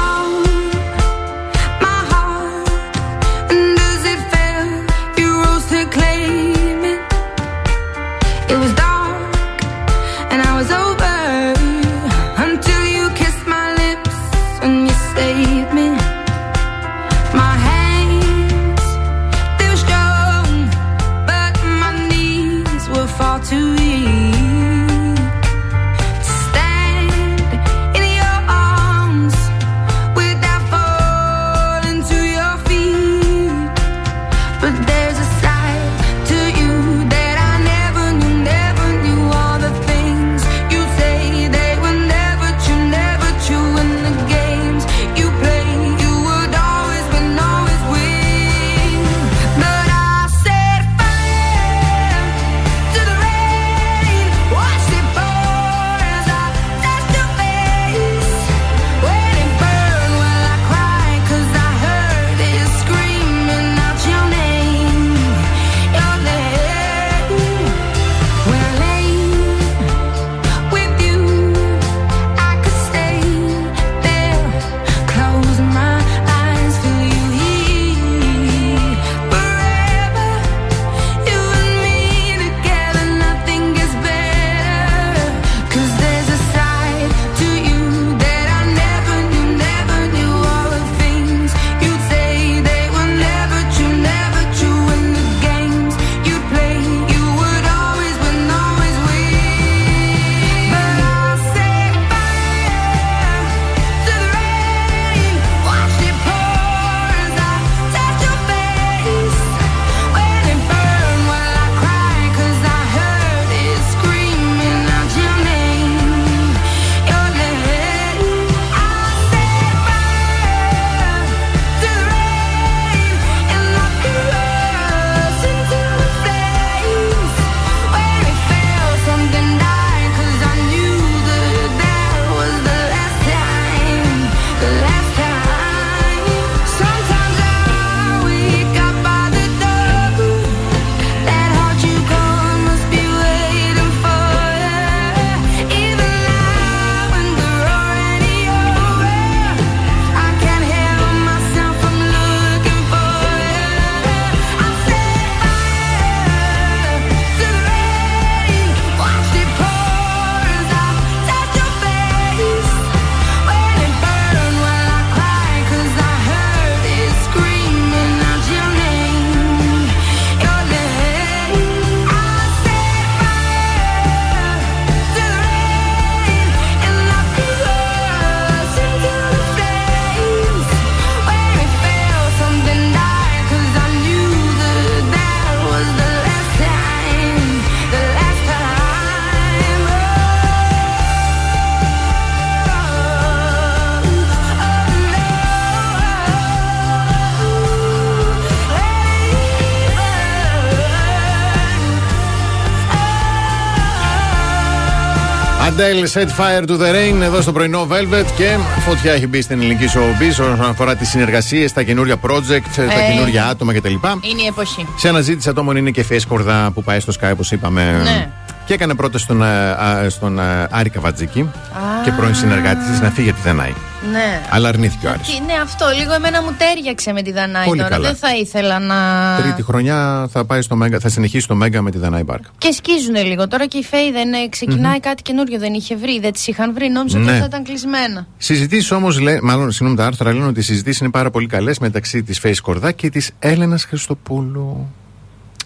Adele set fire to the rain εδώ στο πρωινό Velvet και φωτιά έχει μπει στην ελληνική showbiz όσον αφορά τις συνεργασίες, τα καινούργια project, τα Ε. καινούργια άτομα κτλ. Είναι η εποχή. Σε αναζήτηση ατόμων είναι και η Φιέ Κορδά που πάει στο Sky, όπως είπαμε. Ναι. Και έκανε πρώτα στον, α, α, στον α, Άρη Καβατζίκη Α. και πρώην συνεργάτη της να φύγει γιατί δεν άει. Ναι. Αλλά αρνήθηκε ο Άρης. Τι- Ναι, αυτό λίγο εμένα μου τέριαξε με τη Δανάη Πολύ τώρα. καλά. Δεν θα ήθελα να. Τρίτη χρονιά θα, πάει στο Μέγκα, θα συνεχίσει το Μέγκα με τη Δανάη Μπάρκα. Και σκίζουνε λίγο. Τώρα και η Φέη δεν ε, ξεκινάει κάτι καινούριο, δεν είχε βρει. Δεν τις είχαν βρει. Νόμιζα Ναι. ότι θα ήταν κλεισμένα. Συζητήσεις όμως, μάλλον συγγνώμη, τα άρθρα λένε ότι οι συζητήσεις είναι πάρα πολύ καλές μεταξύ της Face Κορδά και της Έλενας Χριστοπούλου.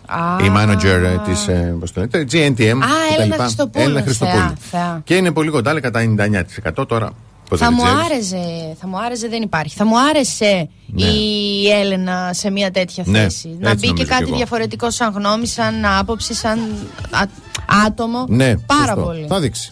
Α, Η manager της. Ε, πώς το λέτε, GNTM. κτλ. Έλενα Χριστοπούλου, Έλληνα θεά, Χριστοπούλου. θεά. Και είναι πολύ κοντά, λέει κατά 99% τώρα. πώς Θα δεν μου ξέρεις. άρεσε, θα μου άρεσε, δεν υπάρχει. Θα μου άρεσε Ναι. η Έλενα σε μια τέτοια Ναι, θέση. να έτσι μπει και νομίζω κάτι κι εγώ. διαφορετικό σαν γνώμη, σαν άποψη, σαν α- άτομο. Ναι, Πάρα σωστό. πολύ. Θα δείξει.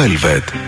Velvet.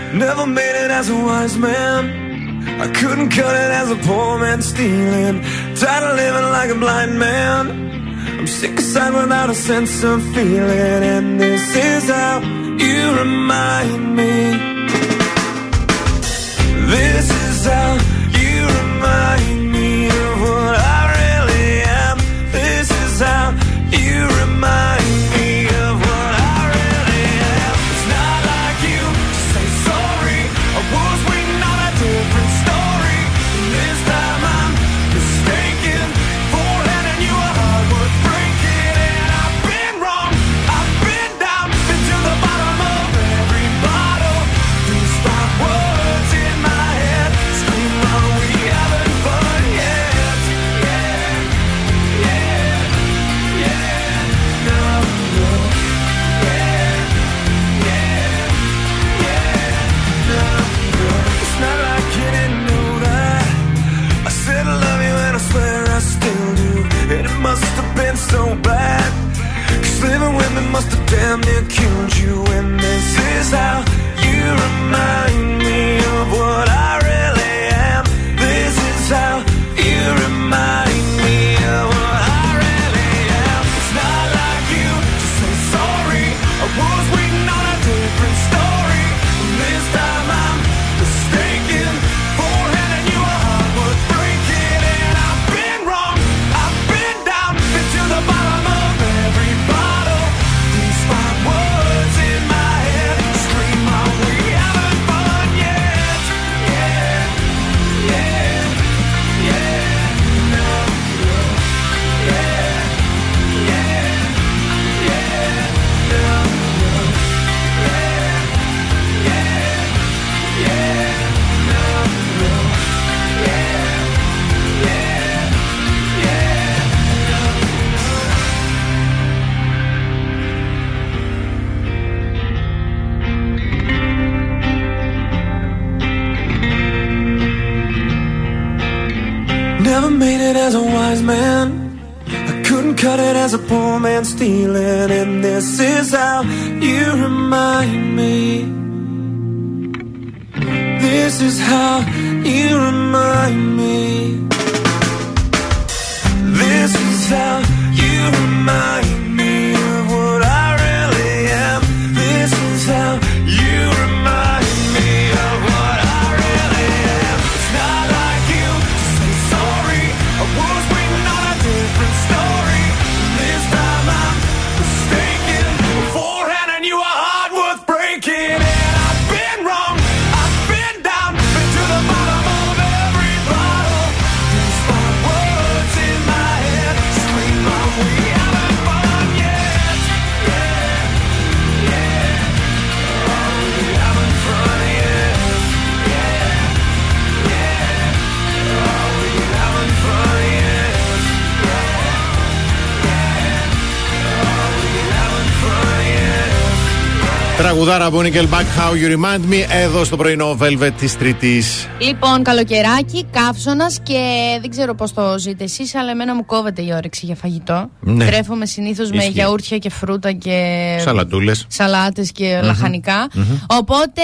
Yet? Τραγουδάρα από Nickelback How You Remind Me εδώ στο πρωινό Velvet της Τρίτης. Λοιπόν, καλοκαιράκι, καύσωνας και δεν ξέρω πώς το ζείτε εσείς, αλλά εμένα μου κόβεται η όρεξη για φαγητό. Ναι. Τρέφομαι συνήθως με Ισχύει. γιαούρτια και φρούτα και. Σαλατούλες. Σαλάτες και λαχανικα Οπότε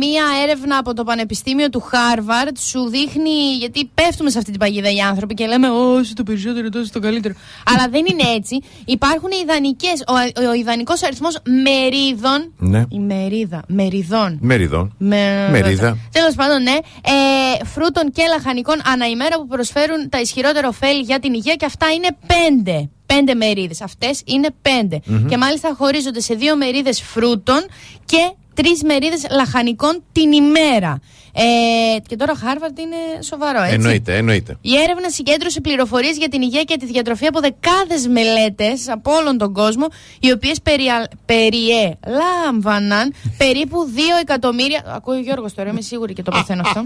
μία έρευνα από το Πανεπιστήμιο του Χάρβαρτ σου δείχνει, γιατί πέφτουμε σε αυτή την παγίδα οι άνθρωποι και λέμε όσο το περισσότερο τόσο το καλύτερο. Αλλά δεν είναι έτσι. Υπάρχουν ιδανικές, ο, ο, ο ιδανικός αριθμός μερίδων, Ναι. Η μερίδα, μεριδών, Μεριδών. με... Μερίδα. Τέλος πάντων, ναι. Ε, φρούτων και λαχανικών ανά ημέρα που προσφέρουν τα ισχυρότερα ωφέλη για την υγεία και αυτά είναι πέντε. Πέντε μερίδες. Αυτές είναι πέντε. Μμμ. Και μάλιστα χωρίζονται σε δύο μερίδες φρούτων και τρεις μερίδες λαχανικών την ημέρα. Ε, και τώρα Χάρβαρντ είναι σοβαρό, έτσι. Εννοείται, εννοείται. Η έρευνα συγκέντρωσε πληροφορίες για την υγεία και τη διατροφή από δεκάδες μελέτες από όλον τον κόσμο, οι οποίες περιέλαμβαναν [laughs] περίπου 2 εκατομμύρια. Ακούει ο Γιώργος τώρα, είμαι σίγουρη και το παθαίνω αυτό.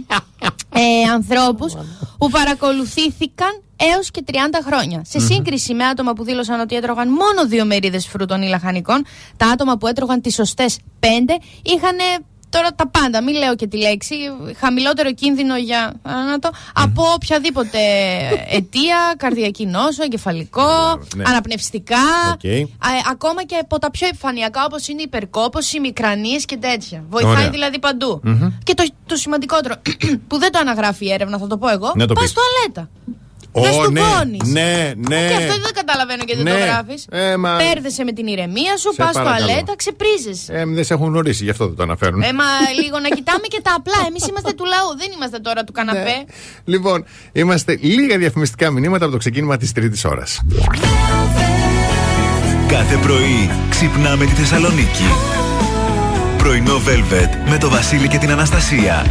ε, Ανθρώπους που παρακολουθήθηκαν έως και 30 χρόνια. Σε Μμμ. σύγκριση με άτομα που δήλωσαν ότι έτρωγαν μόνο δύο μερίδες φρούτων ή λαχανικών, τα άτομα που έτρωγαν τις σωστές πέντε είχαν τώρα τα πάντα, μην λέω και τη λέξη, χαμηλότερο κίνδυνο για θάνατο από οποιαδήποτε [laughs] αιτία, καρδιακή νόσο, εγκεφαλικό, ναι. αναπνευστικά, Οκ. α, ακόμα και από τα πιο επιφανειακά όπως είναι η υπερκόπωση, οι μικρανίες και τέτοια. Βοηθάει Ωραία. δηλαδή παντού. Μμμ. Και το, το σημαντικότερο, [clears throat] που δεν το αναγράφει η έρευνα, θα το πω εγώ, Να το πας πεις. τουαλέτα. Ω, Δεν στο ναι, πόνεις. ναι, ναι. Και αυτό δεν καταλαβαίνω γιατί Ναι. το γράφεις. Ε, μα- Πέρδεσαι με την ηρεμία σου, Σε πας παρακαλώ. τουαλέτα, ξεπρήζεσαι. Ε, δεν σε έχουν γνωρίσει, γι' αυτό δεν το αναφέρουν. Ε, μα λίγο να κοιτάμε και τα απλά. Εμείς είμαστε του λαού, δεν είμαστε τώρα του καναπέ. Λοιπόν, είμαστε λίγα διαφημιστικά μηνύματα από το ξεκίνημα της τρίτης ώρας. Κάθε πρωί ξυπνάμε τη Θεσσαλονίκη. Πρωινό Velvet με το Βασίλη και την Αναστασία.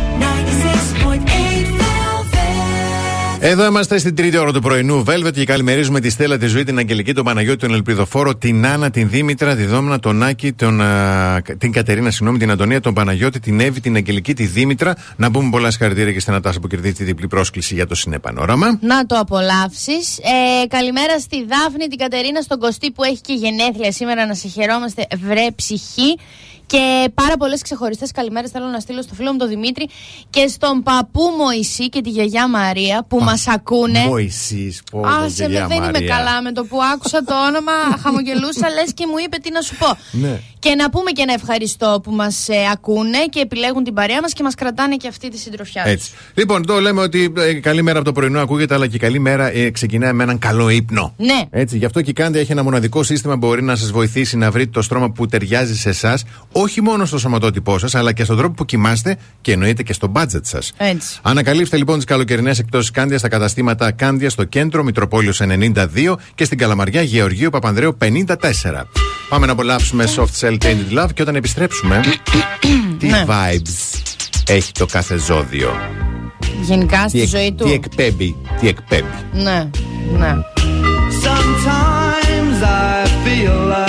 Εδώ είμαστε στην τρίτη ώρα του πρωινού Velvet και καλημερίζουμε τη Στέλλα, τη Ζωή, την Αγγελική, τον Παναγιώτη, τον Ελπιδοφόρο, την Άννα, την Δήμητρα, τη Δόμνα, τον Άκη, τον, α, την Κατερίνα, συγγνώμη, την Αντωνία, τον Παναγιώτη, την Εύη, την Αγγελική, τη Δήμητρα. Να πούμε πολλά συγχαρητήρια και στην Ατάσα που κερδίζει τη διπλή πρόσκληση για το Συνεπανόραμα. Να το απολαύσεις. Ε, καλημέρα στη Δάφνη, την Κατερίνα, στον Κωστή που έχει και γενέθλια σήμερα. Να σε χαιρόμαστε, βρε ψυχή. Και πάρα πολλές ξεχωριστές καλημέρες θέλω να στείλω στο φίλο μου τον Δημήτρη και στον παππού Μωυσή και τη γιαγιά Μαρία που μας ακούνε. Μωυσή, πω, Άσε με, γιαγιά δεν είμαι Μαρία. καλά με το που άκουσα το όνομα. [laughs] Χαμογελούσα, λες και μου είπε τι να σου πω. Ναι. Και να πούμε και ένα ευχαριστώ που μας ακούνε και επιλέγουν την παρέα μας και μας κρατάνε και αυτή τη συντροφιά. τους. Έτσι. Λοιπόν, το λέμε ότι ε, καλή μέρα από το πρωινό ακούγεται, αλλά και η καλή μέρα ε, ξεκινάει με έναν καλό ύπνο. Ναι. Έτσι, γι' αυτό και η Κάνδια έχει ένα μοναδικό σύστημα που μπορεί να σας βοηθήσει να βρείτε το στρώμα που ταιριάζει σε εσάς, όχι μόνο στο σωματότυπό σας, αλλά και στον τρόπο που κοιμάστε και εννοείται και στο budget σας. Έτσι. Ανακαλύψτε λοιπόν τις καλοκαιρινές εκτόσει Κάνδια στα καταστήματα Κάνδια στο κέντρο Μητροπόλιο 92 και στην Καλαμαριά Γεωργίου Παπανδρέου 54. Πάμε να απολαύσουμε Soft Cell Tainted Love και όταν επιστρέψουμε. τι Ναι. vibes έχει το κάθε ζώδιο; Γενικά στη Τι, εκ- ζωή του. τι εκπέμπει, τι εκπέμπει; Ναι, ναι. Sometimes I feel I've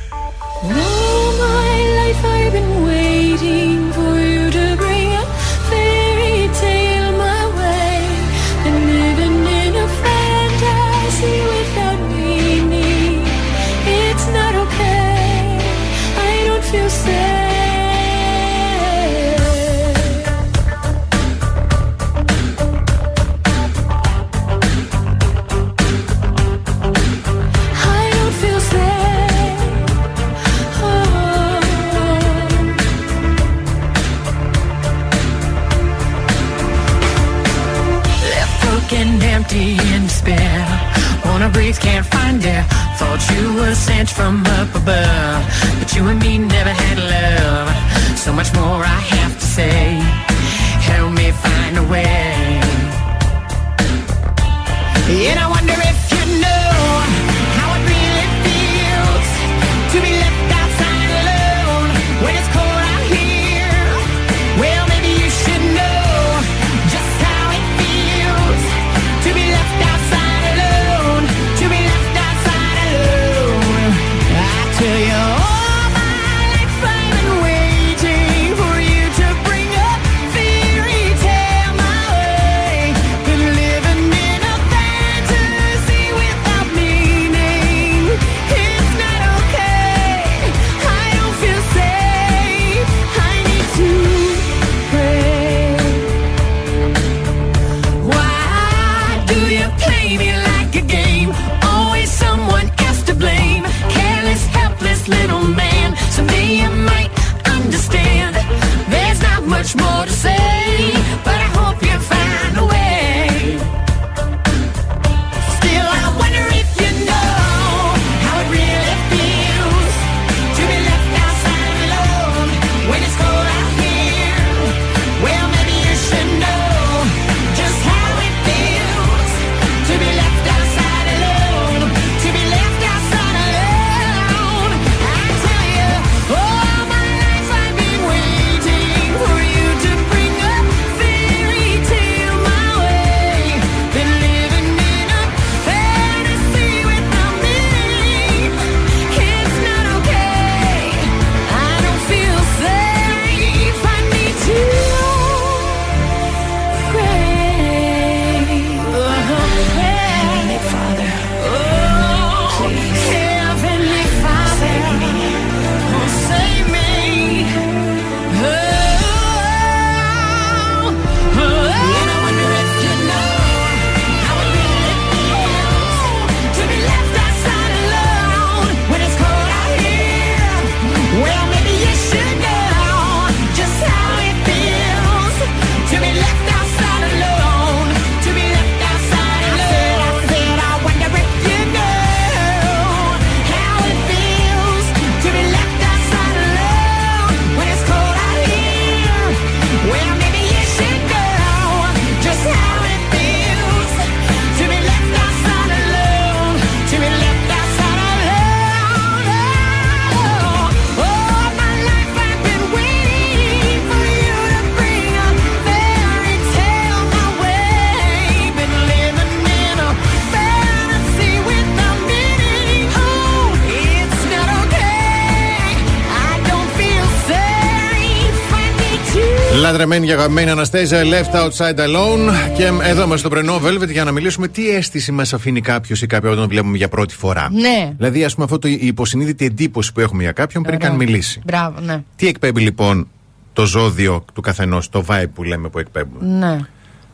Αναδρεμένη και αγαπημένη Αναστέζια, left outside alone. Και εδώ είμαστε στο πρωινό Velvet για να μιλήσουμε τι αίσθηση μας αφήνει κάποιος ή κάποια όταν τον βλέπουμε για πρώτη φορά. Ναι. Δηλαδή, ας πούμε, αυτό το, η υποσυνείδητη εντύπωση που έχουμε για κάποιον πριν καν Ωραία. μιλήσει. Μπράβο, ναι. Τι εκπέμπει λοιπόν το ζώδιο του καθενός, το vibe που λέμε που εκπέμπουμε; Ναι.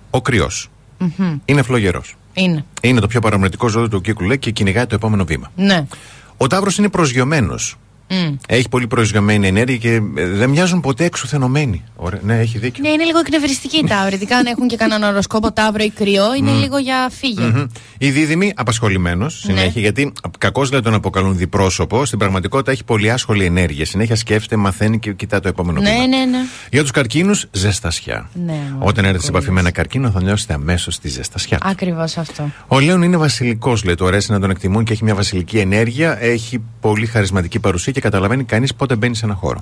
Ο κρυός. Μμμ. Είναι φλογερός. Είναι. Είναι το πιο παραμετρικό ζώδιο του κύκλου λέει και κυνηγάει το επόμενο βήμα. Ναι. Ο Ταύρος είναι προσγειωμένος. Μμ. Έχει πολύ προσγειωμένη ενέργεια και ε, δεν μοιάζουν ποτέ εξουθενωμένοι. Ωραία, ναι, έχει δίκιο. Ναι, είναι λίγο εκνευριστική η Ταύρη. Ειδικά αν έχουν και κανέναν οροσκόπο Ταύρο ή κρυό, είναι Μμ. λίγο για φύγε. Μμμ. Η δίδυμη απασχολημένος συνέχεια, Ναι. γιατί κακώς λέει τον αποκαλούν διπρόσωπο. Στην πραγματικότητα έχει πολύ άσχολη ενέργεια. Συνέχεια σκέφτεται, μαθαίνει και κοιτά το επόμενο Ναι, βήμα. ναι, ναι. Για τους καρκίνους, ζεστασιά. Ναι, Όταν έρθετε σε επαφή με ένα καρκίνο, θα νιώσετε αμέσως τη ζεστασιά. Ακριβώς αυτό. Ο Λέων είναι βασιλικός, λέει. Το αρέσει να τον εκτιμούν και έχει μια βασιλική ενέργεια. Έχει πολύ χαρισματική παρουσία και καταλαβαίνει κανείς πότε μπαίνει σε ένα χώρο.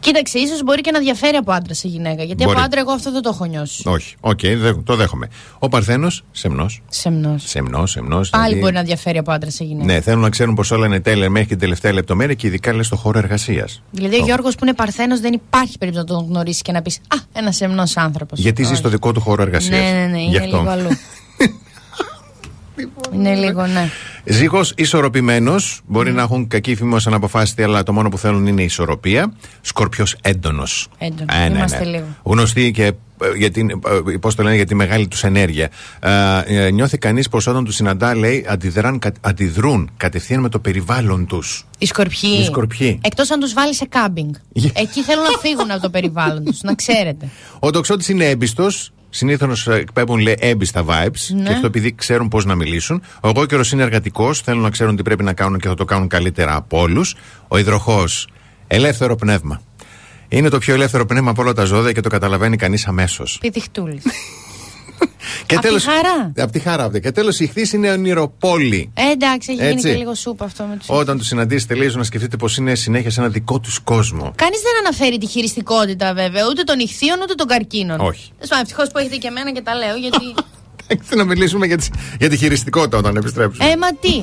Κοίταξε, ίσως μπορεί και να διαφέρει από άντρα σε γυναίκα. Γιατί Μπορεί. από άντρα εγώ αυτό δεν το έχω νιώσει. Όχι. Οκ, δε- το δέχομαι. Ο Παρθένος, σεμνός. Σεμνός. Σεμνός, σεμνός. Πάλι μπορεί να διαφέρει από άντρα σε γυναίκα. Ναι, θέλουν να ξέρουν πως όλα είναι τέλεια μέχρι και την τελευταία λεπτομέρεια και ειδικά λες στο χώρο εργασίας. Δηλαδή, ο Γιώργος που είναι παρθένος δεν υπάρχει περίπτωση να τον γνωρίσεις και να πεις Α, ένας σεμνός άνθρωπος. Γιατί ζει στο δικό του χώρο εργασίας. Ναι, ναι, ναι, είναι λίγο αλλού. [laughs] είναι λίγο, ναι. Ζυγός ισορροπημένος. Μπορεί να έχουν κακή φήμη ως αναποφάσιστοι, αλλά το μόνο που θέλουν είναι η ισορροπία. Σκορπιός έντονος. Έντονος. Ε, ναι, Είμαστε ναι. λίγο. Γνωστοί και ε, για την, ε, πώς το λένε, για τη μεγάλη τους ενέργεια. Ε, ε, νιώθει κανείς πως όταν τους συναντά, λέει, αντιδράν, κα- αντιδρούν κατευθείαν με το περιβάλλον τους. Οι σκορπιοί. Οι σκορπιοί. Εκτός αν τους βάλει σε κάμπινγκ. Εκεί θέλουν να φύγουν από το περιβάλλον τους, να ξέρετε. Ο τοξότης είναι έμπιστος. Συνήθως εκπέμπουν λέει έμπιστα vibes Ναι. και αυτό επειδή ξέρουν πώς να μιλήσουν. Ο γόκερο είναι εργατικός. Θέλουν να ξέρουν τι πρέπει να κάνουν και θα το κάνουν καλύτερα από όλους. Ο υδροχός, ελεύθερο πνεύμα. Είναι το πιο ελεύθερο πνεύμα από όλα τα ζώδια και το καταλαβαίνει κανείς αμέσως. Πηδιχτούλη. [laughs] Και Απ' τη χαρά. Από τη χαρά αυτή. Και τέλος η χθή είναι ονειροπόλη. Ε, εντάξει, έχει γίνει Έτσι. και λίγο σούπα αυτό με τους. Όταν τους συναντήσετε, λέει, ίσω να σκεφτείτε πως είναι συνέχεια σε ένα δικό τους κόσμο. Κανείς δεν αναφέρει τη χειριστικότητα βέβαια, ούτε των ηχθείων ούτε των καρκίνων. Όχι. Ευτυχώς που έχετε και εμένα και τα λέω, γιατί. [laughs] Θέλετε να μιλήσουμε για, τις- για τη χειριστικότητα όταν επιστρέψουμε. ε, μα τι.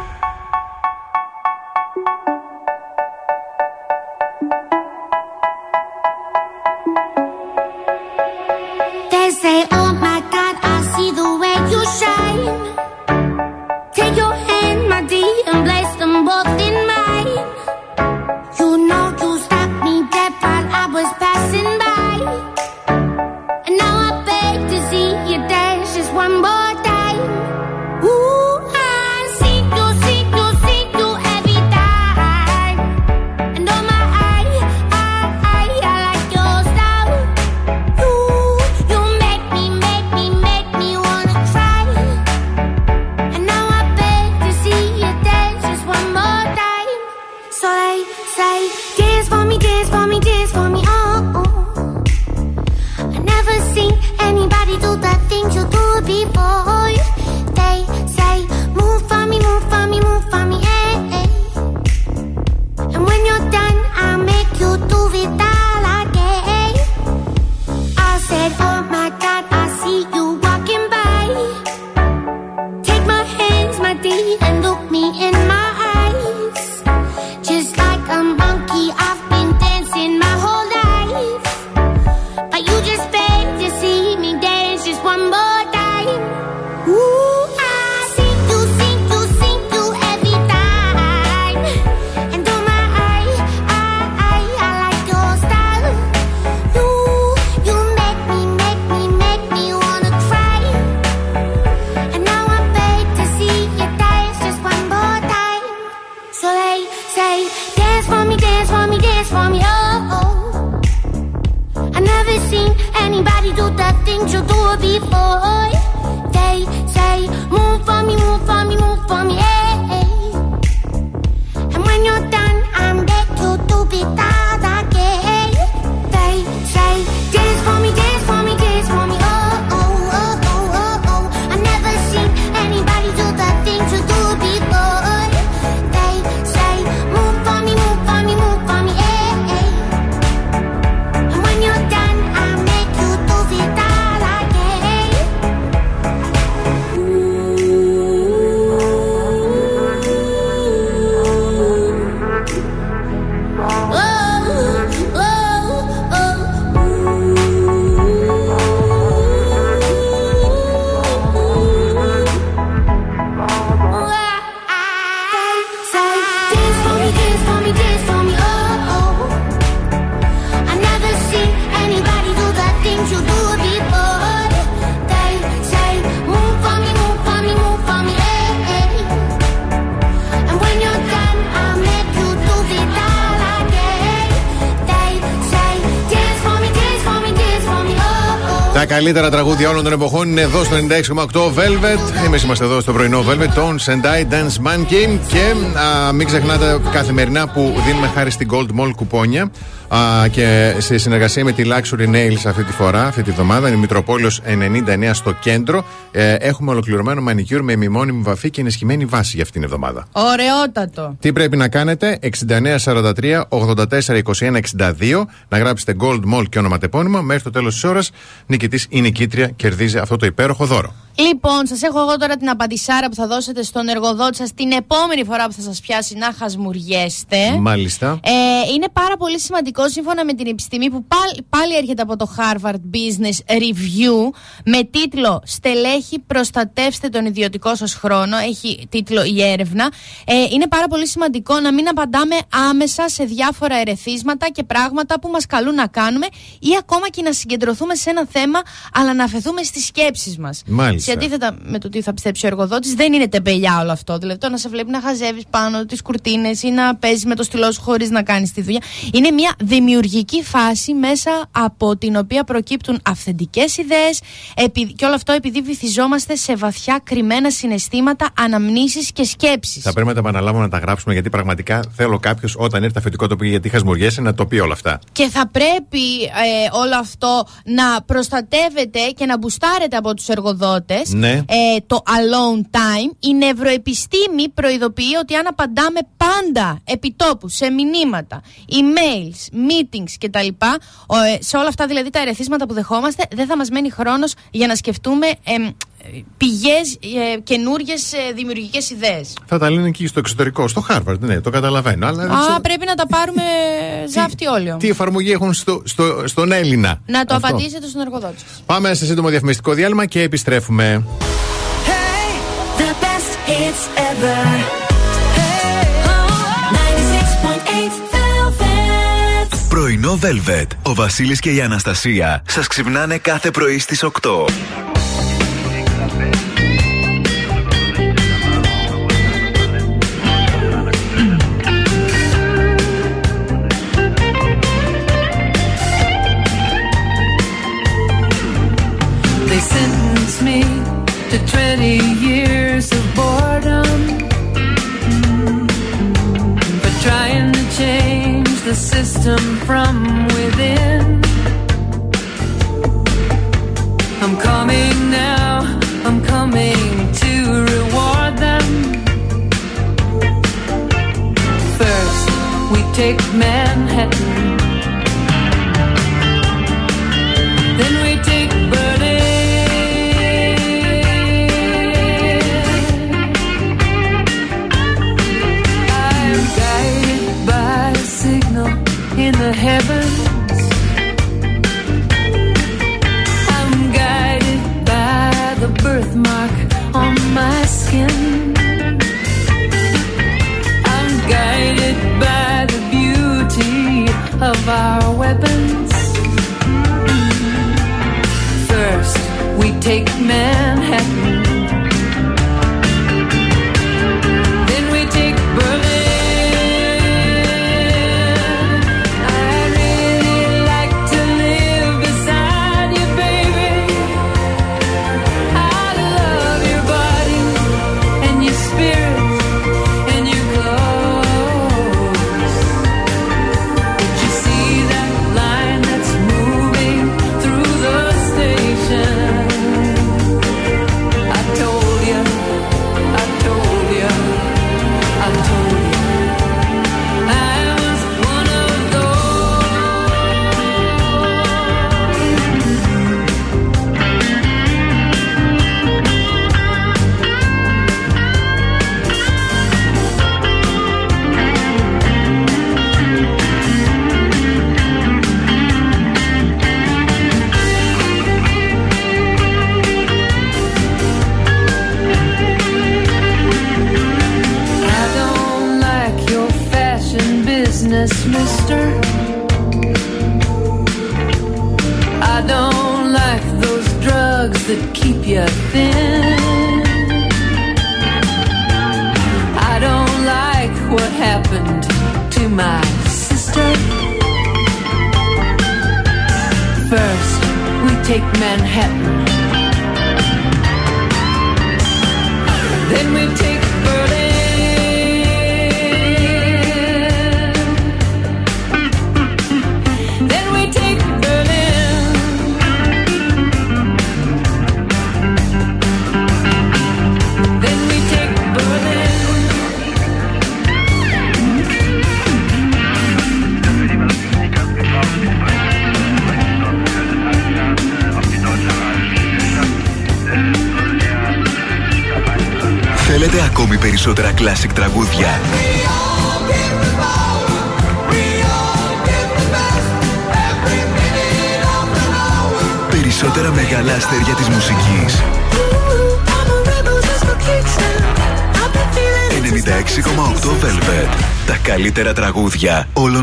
Καλύτερα τραγούδια όλων των εποχών είναι εδώ στο 96,8 Velvet. Εμείς είμαστε εδώ στο πρωινό Velvet, τον Sendai Dance Monkey. Και α, μην ξεχνάτε καθημερινά που δίνουμε χάρη στην Gold Mall κουπόνια. Α, και σε συνεργασία με τη Luxury Nails αυτή τη φορά, αυτή τη βδομάδα, είναι η Μητροπόλεω 99 στο κέντρο. Ε, έχουμε ολοκληρωμένο μανικιούρ με ημιμόνιμη βαφή και ενισχυμένη βάση για αυτήν την εβδομάδα. Ωραιότατο. Τι πρέπει να κάνετε, 6943 84 21 62, να γράψετε Gold Mall και ονοματεπώνυμο. Μέχρι το τέλος της ώρας, νικητής ή νικήτρια κερδίζει αυτό το υπέροχο δώρο. Λοιπόν, σας έχω εγώ τώρα την απαντησάρα που θα δώσετε στον εργοδότη σας την επόμενη φορά που θα σας πιάσει να χασμουριέστε. Μάλιστα. Ε, είναι πάρα πολύ σημαντικό σύμφωνα με την επιστήμη που πάλι, πάλι έρχεται από το Harvard Business Review με τίτλο Στελέχη προστατεύστε τον ιδιωτικό σας χρόνο. Έχει τίτλο η έρευνα. Ε, είναι πάρα πολύ σημαντικό να μην απαντάμε άμεσα σε διάφορα ερεθίσματα και πράγματα που μας καλούν να κάνουμε ή ακόμα και να συγκεντρωθούμε σε ένα θέμα αλλά να αφαιθούμε στις σκέψεις μας. Μάλιστα. Σε αντίθετα με το τι θα πιστέψει ο εργοδότης, δεν είναι τεμπελιά όλο αυτό. Δηλαδή το να σε βλέπει να χαζεύεις πάνω τις κουρτίνες ή να παίζεις με το στυλό σου χωρίς να κάνεις τη δουλειά. Είναι μια δημιουργική φάση μέσα από την οποία προκύπτουν αυθεντικές ιδέες και όλο αυτό επειδή βυθιζόμαστε σε βαθιά κρυμμένα συναισθήματα, αναμνήσεις και σκέψεις. Θα πρέπει να τα επαναλάβω να τα γράψουμε γιατί πραγματικά θέλω κάποιος όταν έρθει αφεντικό το πει γιατί χασμουριέσαι να το πει όλα αυτά. Και θα πρέπει ε, όλο αυτό να προστατεύεται και να μπουστάρετε από τους εργοδότες Ναι. ε, το alone time. Η νευροεπιστήμη προειδοποιεί ότι αν απαντάμε πάντα επιτόπου σε μηνύματα, emails, meetings κτλ. ο, ε, σε όλα αυτά δηλαδή τα ερεθίσματα που δεχόμαστε, δεν θα μας μένει χρόνος για να σκεφτούμε εμ, πηγές, ε, καινούριες ε, δημιουργικές ιδέες. Θα τα λένε εκεί στο εξωτερικό, στο Harvard, ναι, το καταλαβαίνω. Αλλά δεν Α, ξέρω πρέπει να τα πάρουμε [laughs] ζάφτι όλιο. τι εφαρμογή έχουν στο, στο, στον Έλληνα; Να το Αυτό. απαντήσετε στον εργοδότη σας. Πάμε σε σύντομο διαφημιστικό διάλειμμα και επιστρέφουμε. The best hits ever. 96.8 Velvet. Πρωινό Velvet. Ο Βασίλης και η Αναστασία σας ξυπνάνε κάθε πρωί στις 8. The system from within. take Manhattan. Then we take Berlin. I'm guided by a signal in the heavens. Our weapons. First, we take Manhattan.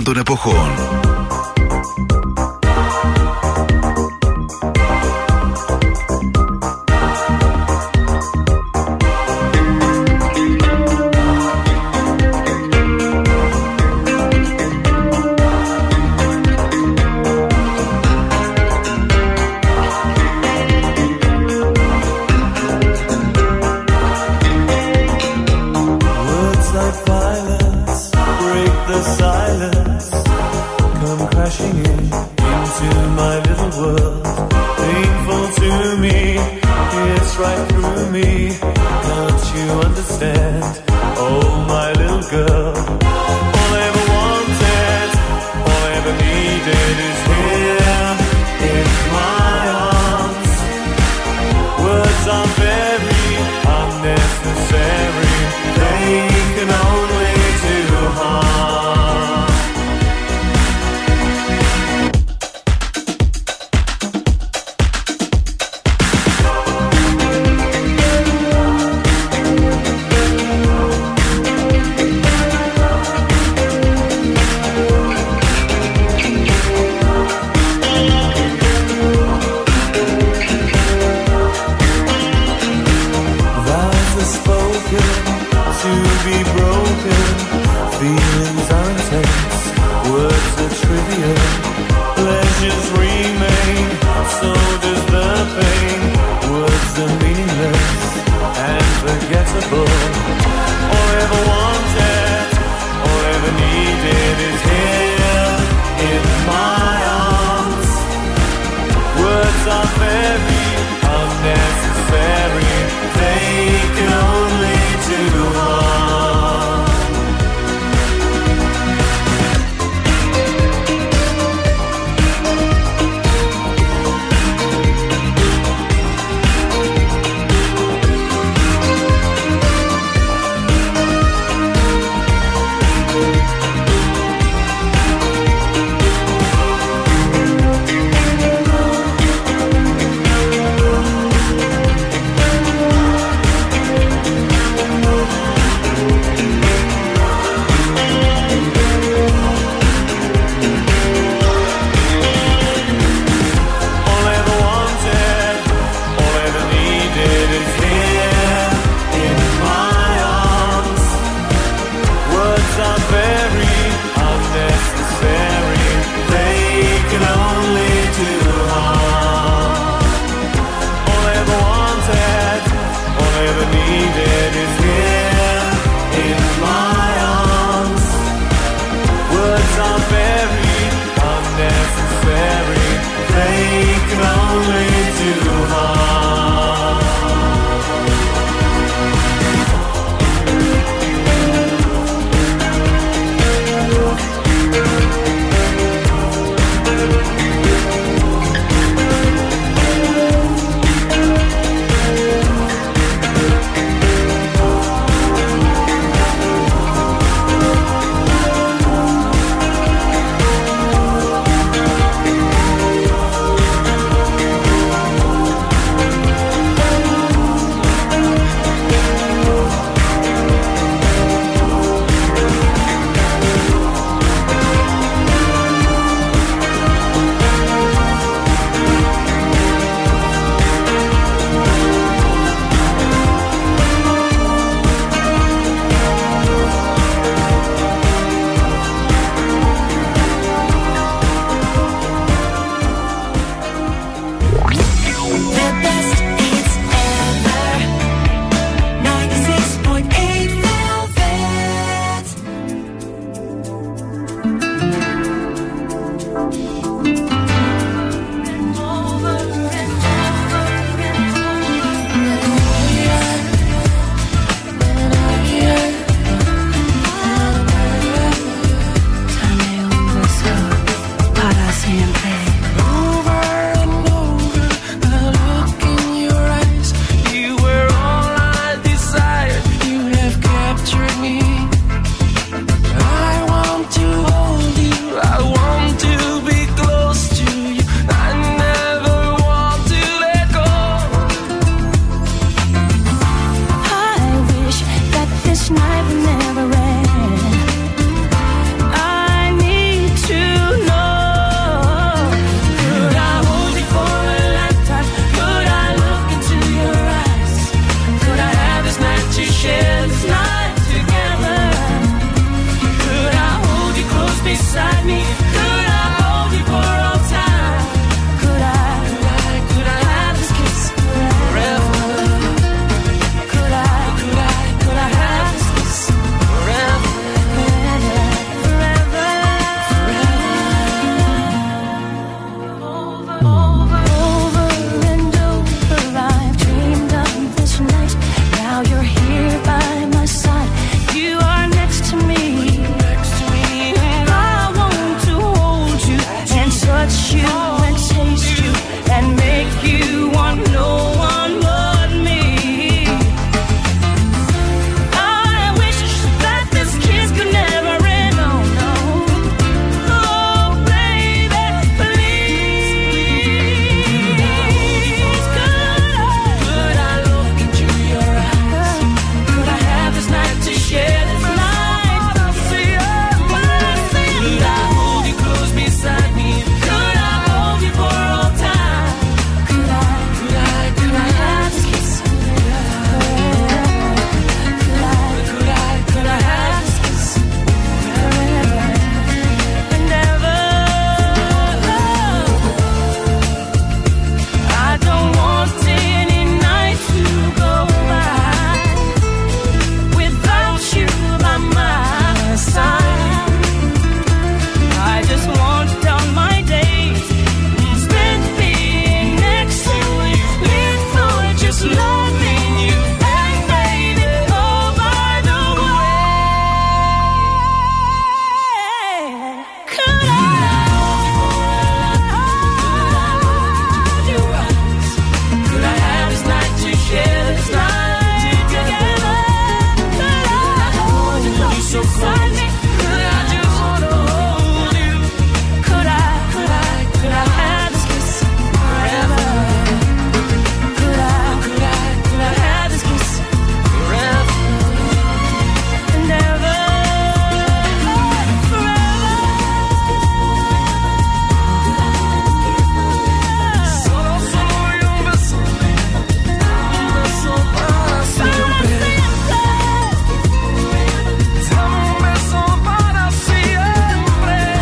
Τραγούδια όλων των εποχών.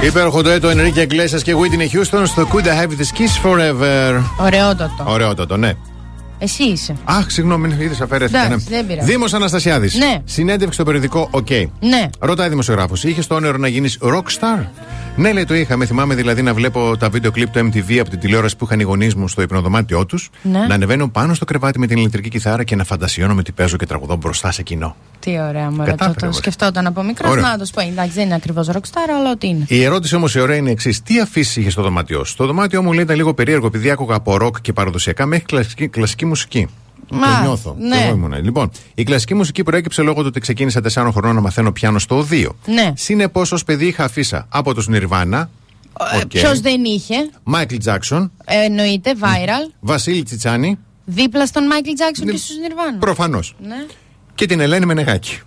Υπέροχο το έτο Ενρίκε Εγκλέσσα και Whitney Houston στο Could I Have This Kiss Forever. Ωραιότατο. Ωραιότατο, ναι. Εσύ είσαι. Αχ, συγγνώμη, είδε αφαιρέθηκα. Εντάξει, δεν πειράζει. Δήμος Αναστασιάδης. Ναι. Συνέντευξη στο περιοδικό OK. Ναι. Ρωτάει δημοσιογράφος, είχες το όνειρο να γίνεις rockstar. Ναι, λέει το είχαμε. Θυμάμαι δηλαδή να βλέπω τα βίντεο κλιπ του MTV από την τηλεόραση που είχαν οι γονείς μου στο υπνοδωμάτιό τους. Ναι. Να ανεβαίνω πάνω στο κρεβάτι με την ηλεκτρική κιθάρα και να φαντασιώνω ότι παίζω και τραγουδώ μπροστά σε κοινό. Τι ωραία, μωρέ. Το, Κατάφερε, το μωρέ. σκεφτόταν από μικρός. Ωραία. Να το σου πω. Εντάξει, δεν είναι ακριβώς rockstar, αλλά ό,τι είναι. Η ερώτηση όμως η ωραία είναι η εξής. Τι αφήσει είχε στο δωμάτιό σου; Το δωμάτιό μου λέει ήταν λίγο περίεργο επειδή άκουγα από ροκ και παραδοσιακά μέχρι κλασική, κλασική μουσική. Μα, το νιώθω. ναι. Και Εγώ ήμουνα. Λοιπόν, η κλασική μουσική προέκυψε λόγω του ότι ξεκίνησα 4 χρονών να μαθαίνω πιάνο στο οδείο. Ναι. Συνεπώς, ως παιδί είχα αφίσα από τους Nirvana, Ε, Ποιος δεν είχε; Μάικλ Τζάξον, Ε, εννοείται, viral. Βασίλη Τσιτσάνη, Δίπλα στον Μάικλ Τζάξον και στους Nirvana. προφανώς. Ναι. Και την Ελένη Μενεγάκη.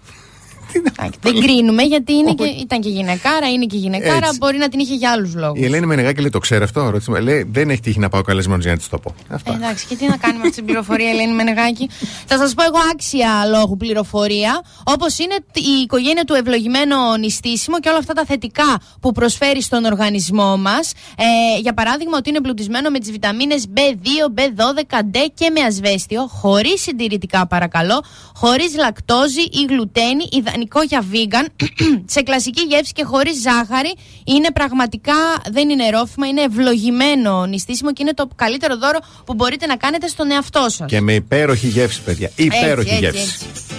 Δεν κρίνουμε γιατί είναι και, ήταν και γυναικάρα, είναι και γυναικάρα. Έτσι. Μπορεί να την είχε για άλλους λόγους. Η Ελένη Μενεγάκη λέει: Το ξέρω αυτό. Ρώτησε με, λέει: Δεν έχει τύχει να πάω καλεσμένος για να της το πω. Ε, εντάξει, και τι να κάνουμε αυτή την πληροφορία, Ελένη Μενεγάκη. Θα σας πω εγώ άξια λόγου πληροφορία. Όπως είναι η οικογένεια του ευλογημένο νηστίσιμο και όλα αυτά τα θετικά που προσφέρει στον οργανισμό μας. Ε, για παράδειγμα, ότι είναι εμπλουτισμένο με τις βιταμίνες B2, B12, D και με ασβέστιο, χωρίς συντηρητικά παρακαλώ, χωρίς λακτόζη ή γλουτένη, ιδανικό για vegan, [clears throat] σε κλασική γεύση και χωρίς ζάχαρη. Είναι πραγματικά, δεν είναι ρόφημα, είναι ευλογημένο νηστίσιμο και είναι το καλύτερο δώρο που μπορείτε να κάνετε στον εαυτό σας. Και με υπέροχη γεύση, παιδιά. Υπέροχη έτσι, γεύση. έτσι. Is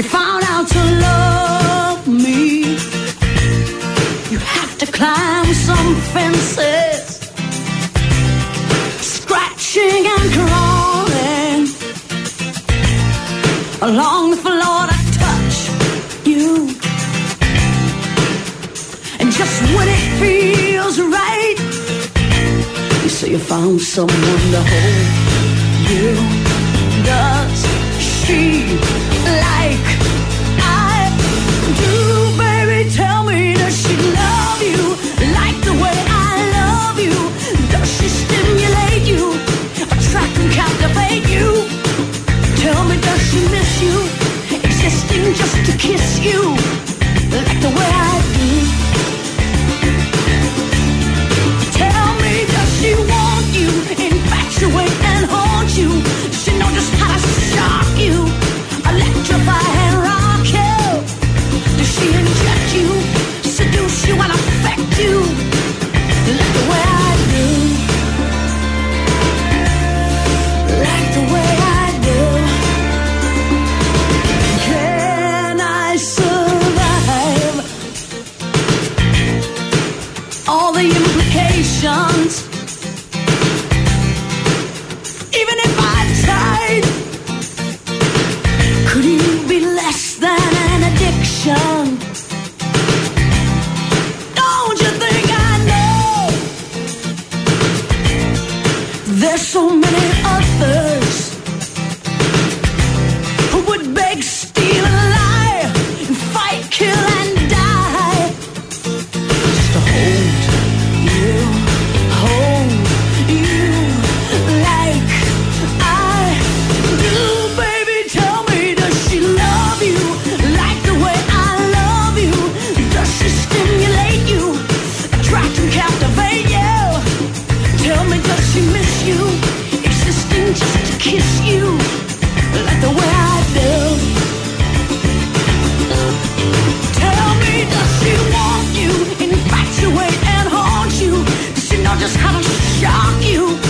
You found out to love me. You have to climb some fences, scratching and crawling along the floor to touch you. And just when it feels right, you say you found someone to hold you. Does she like I do, baby? Tell me, does she love you like the way I love you? Does she stimulate you, attract and captivate you? Tell me, does she miss you, existing just to kiss you like the way I do? Tell me, does she want you, infatuate electrify less than an addiction? Don't you think I know? There's so many others who would beg, just how to shock you,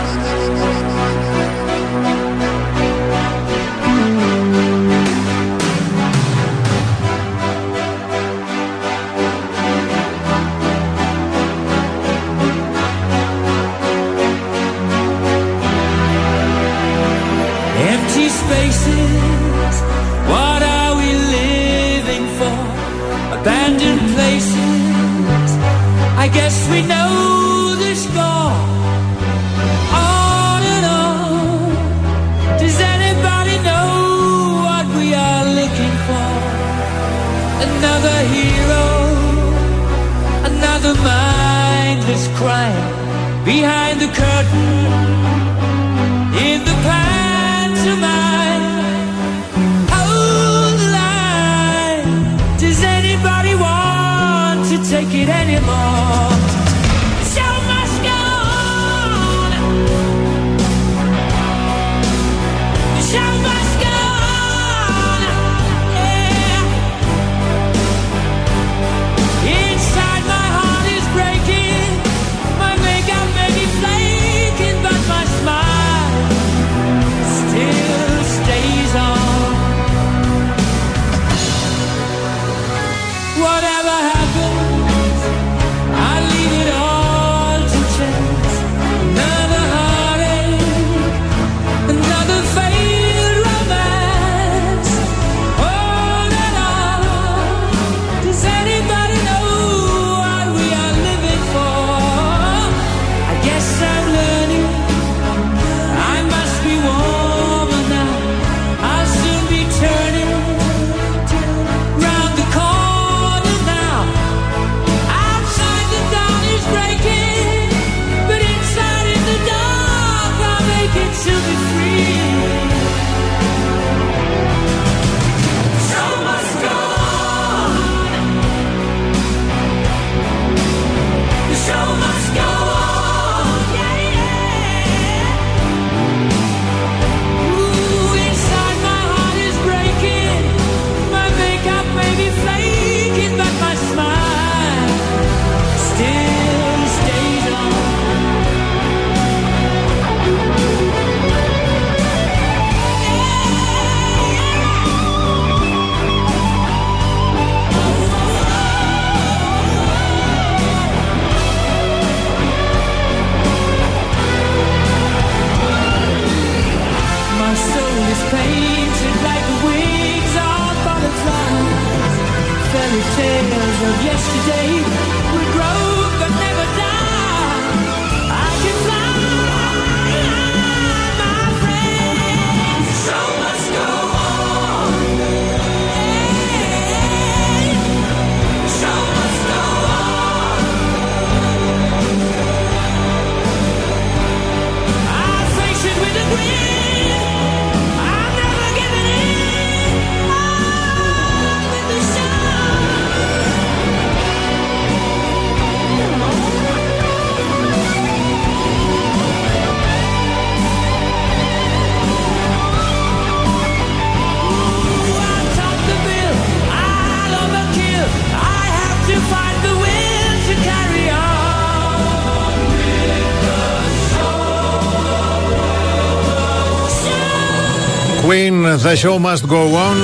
Queen, The Show Must Go On.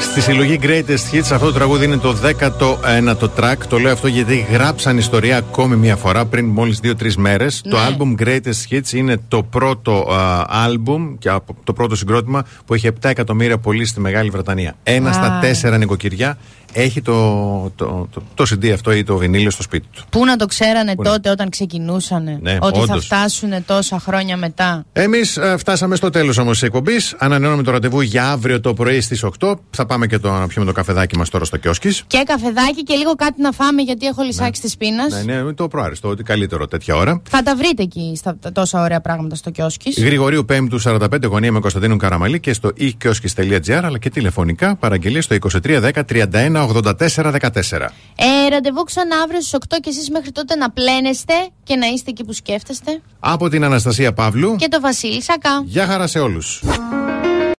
Στη συλλογή Greatest Hits αυτό το τραγούδι είναι το 19ο track. Το λέω αυτό γιατί γράψαν ιστορία ακόμη μια φορά πριν μόλις 2-3 μέρες. Το album Greatest Hits είναι το πρώτο α, album και από- το πρώτο συγκρότημα που έχει 7 εκατομμύρια πωλήσει στη Μεγάλη Βρετανία. Ένα Α. στα τέσσερα νοικοκυριά έχει το, το, το, το CD αυτό ή το βινίλιο στο σπίτι του. Πού να το ξέρανε Πού να- τότε όταν ξεκινούσανε Ναι, ότι θα όντως. φτάσουν τόσα χρόνια μετά; Εμείς φτάσαμε στο τέλος όμως της εκπομπής. Ανανεώνουμε το ραντεβού για αύριο το πρωί στις 8. Θα πάμε και το, να πιούμε το καφεδάκι μας τώρα στο κιόσκις. Και καφεδάκι και λίγο κάτι να φάμε γιατί έχω λυσάξει τη πείνα. Ναι, ναι, το προάριστο, ότι καλύτερο τέτοια ώρα. Θα τα βρείτε εκεί στα τα τόσα ωραία πράγματα στο κιόσκις. Γρηγορίου 5ου 45 γωνία με Κωνσταντίνου Καραμαλή και στο e-kioskis.gr αλλά και τηλεφωνικά παραγγελία στο 2310 31 84 14. Ε, ραντεβού ξανά αύριο στις 8 και εσείς μέχρι τότε να πλένεστε και να είστε εκεί που σκέφτεστε. Από την Αναστασία Παύλου. Και το Βασίλη Σακά. Γεια χαρά σε όλους.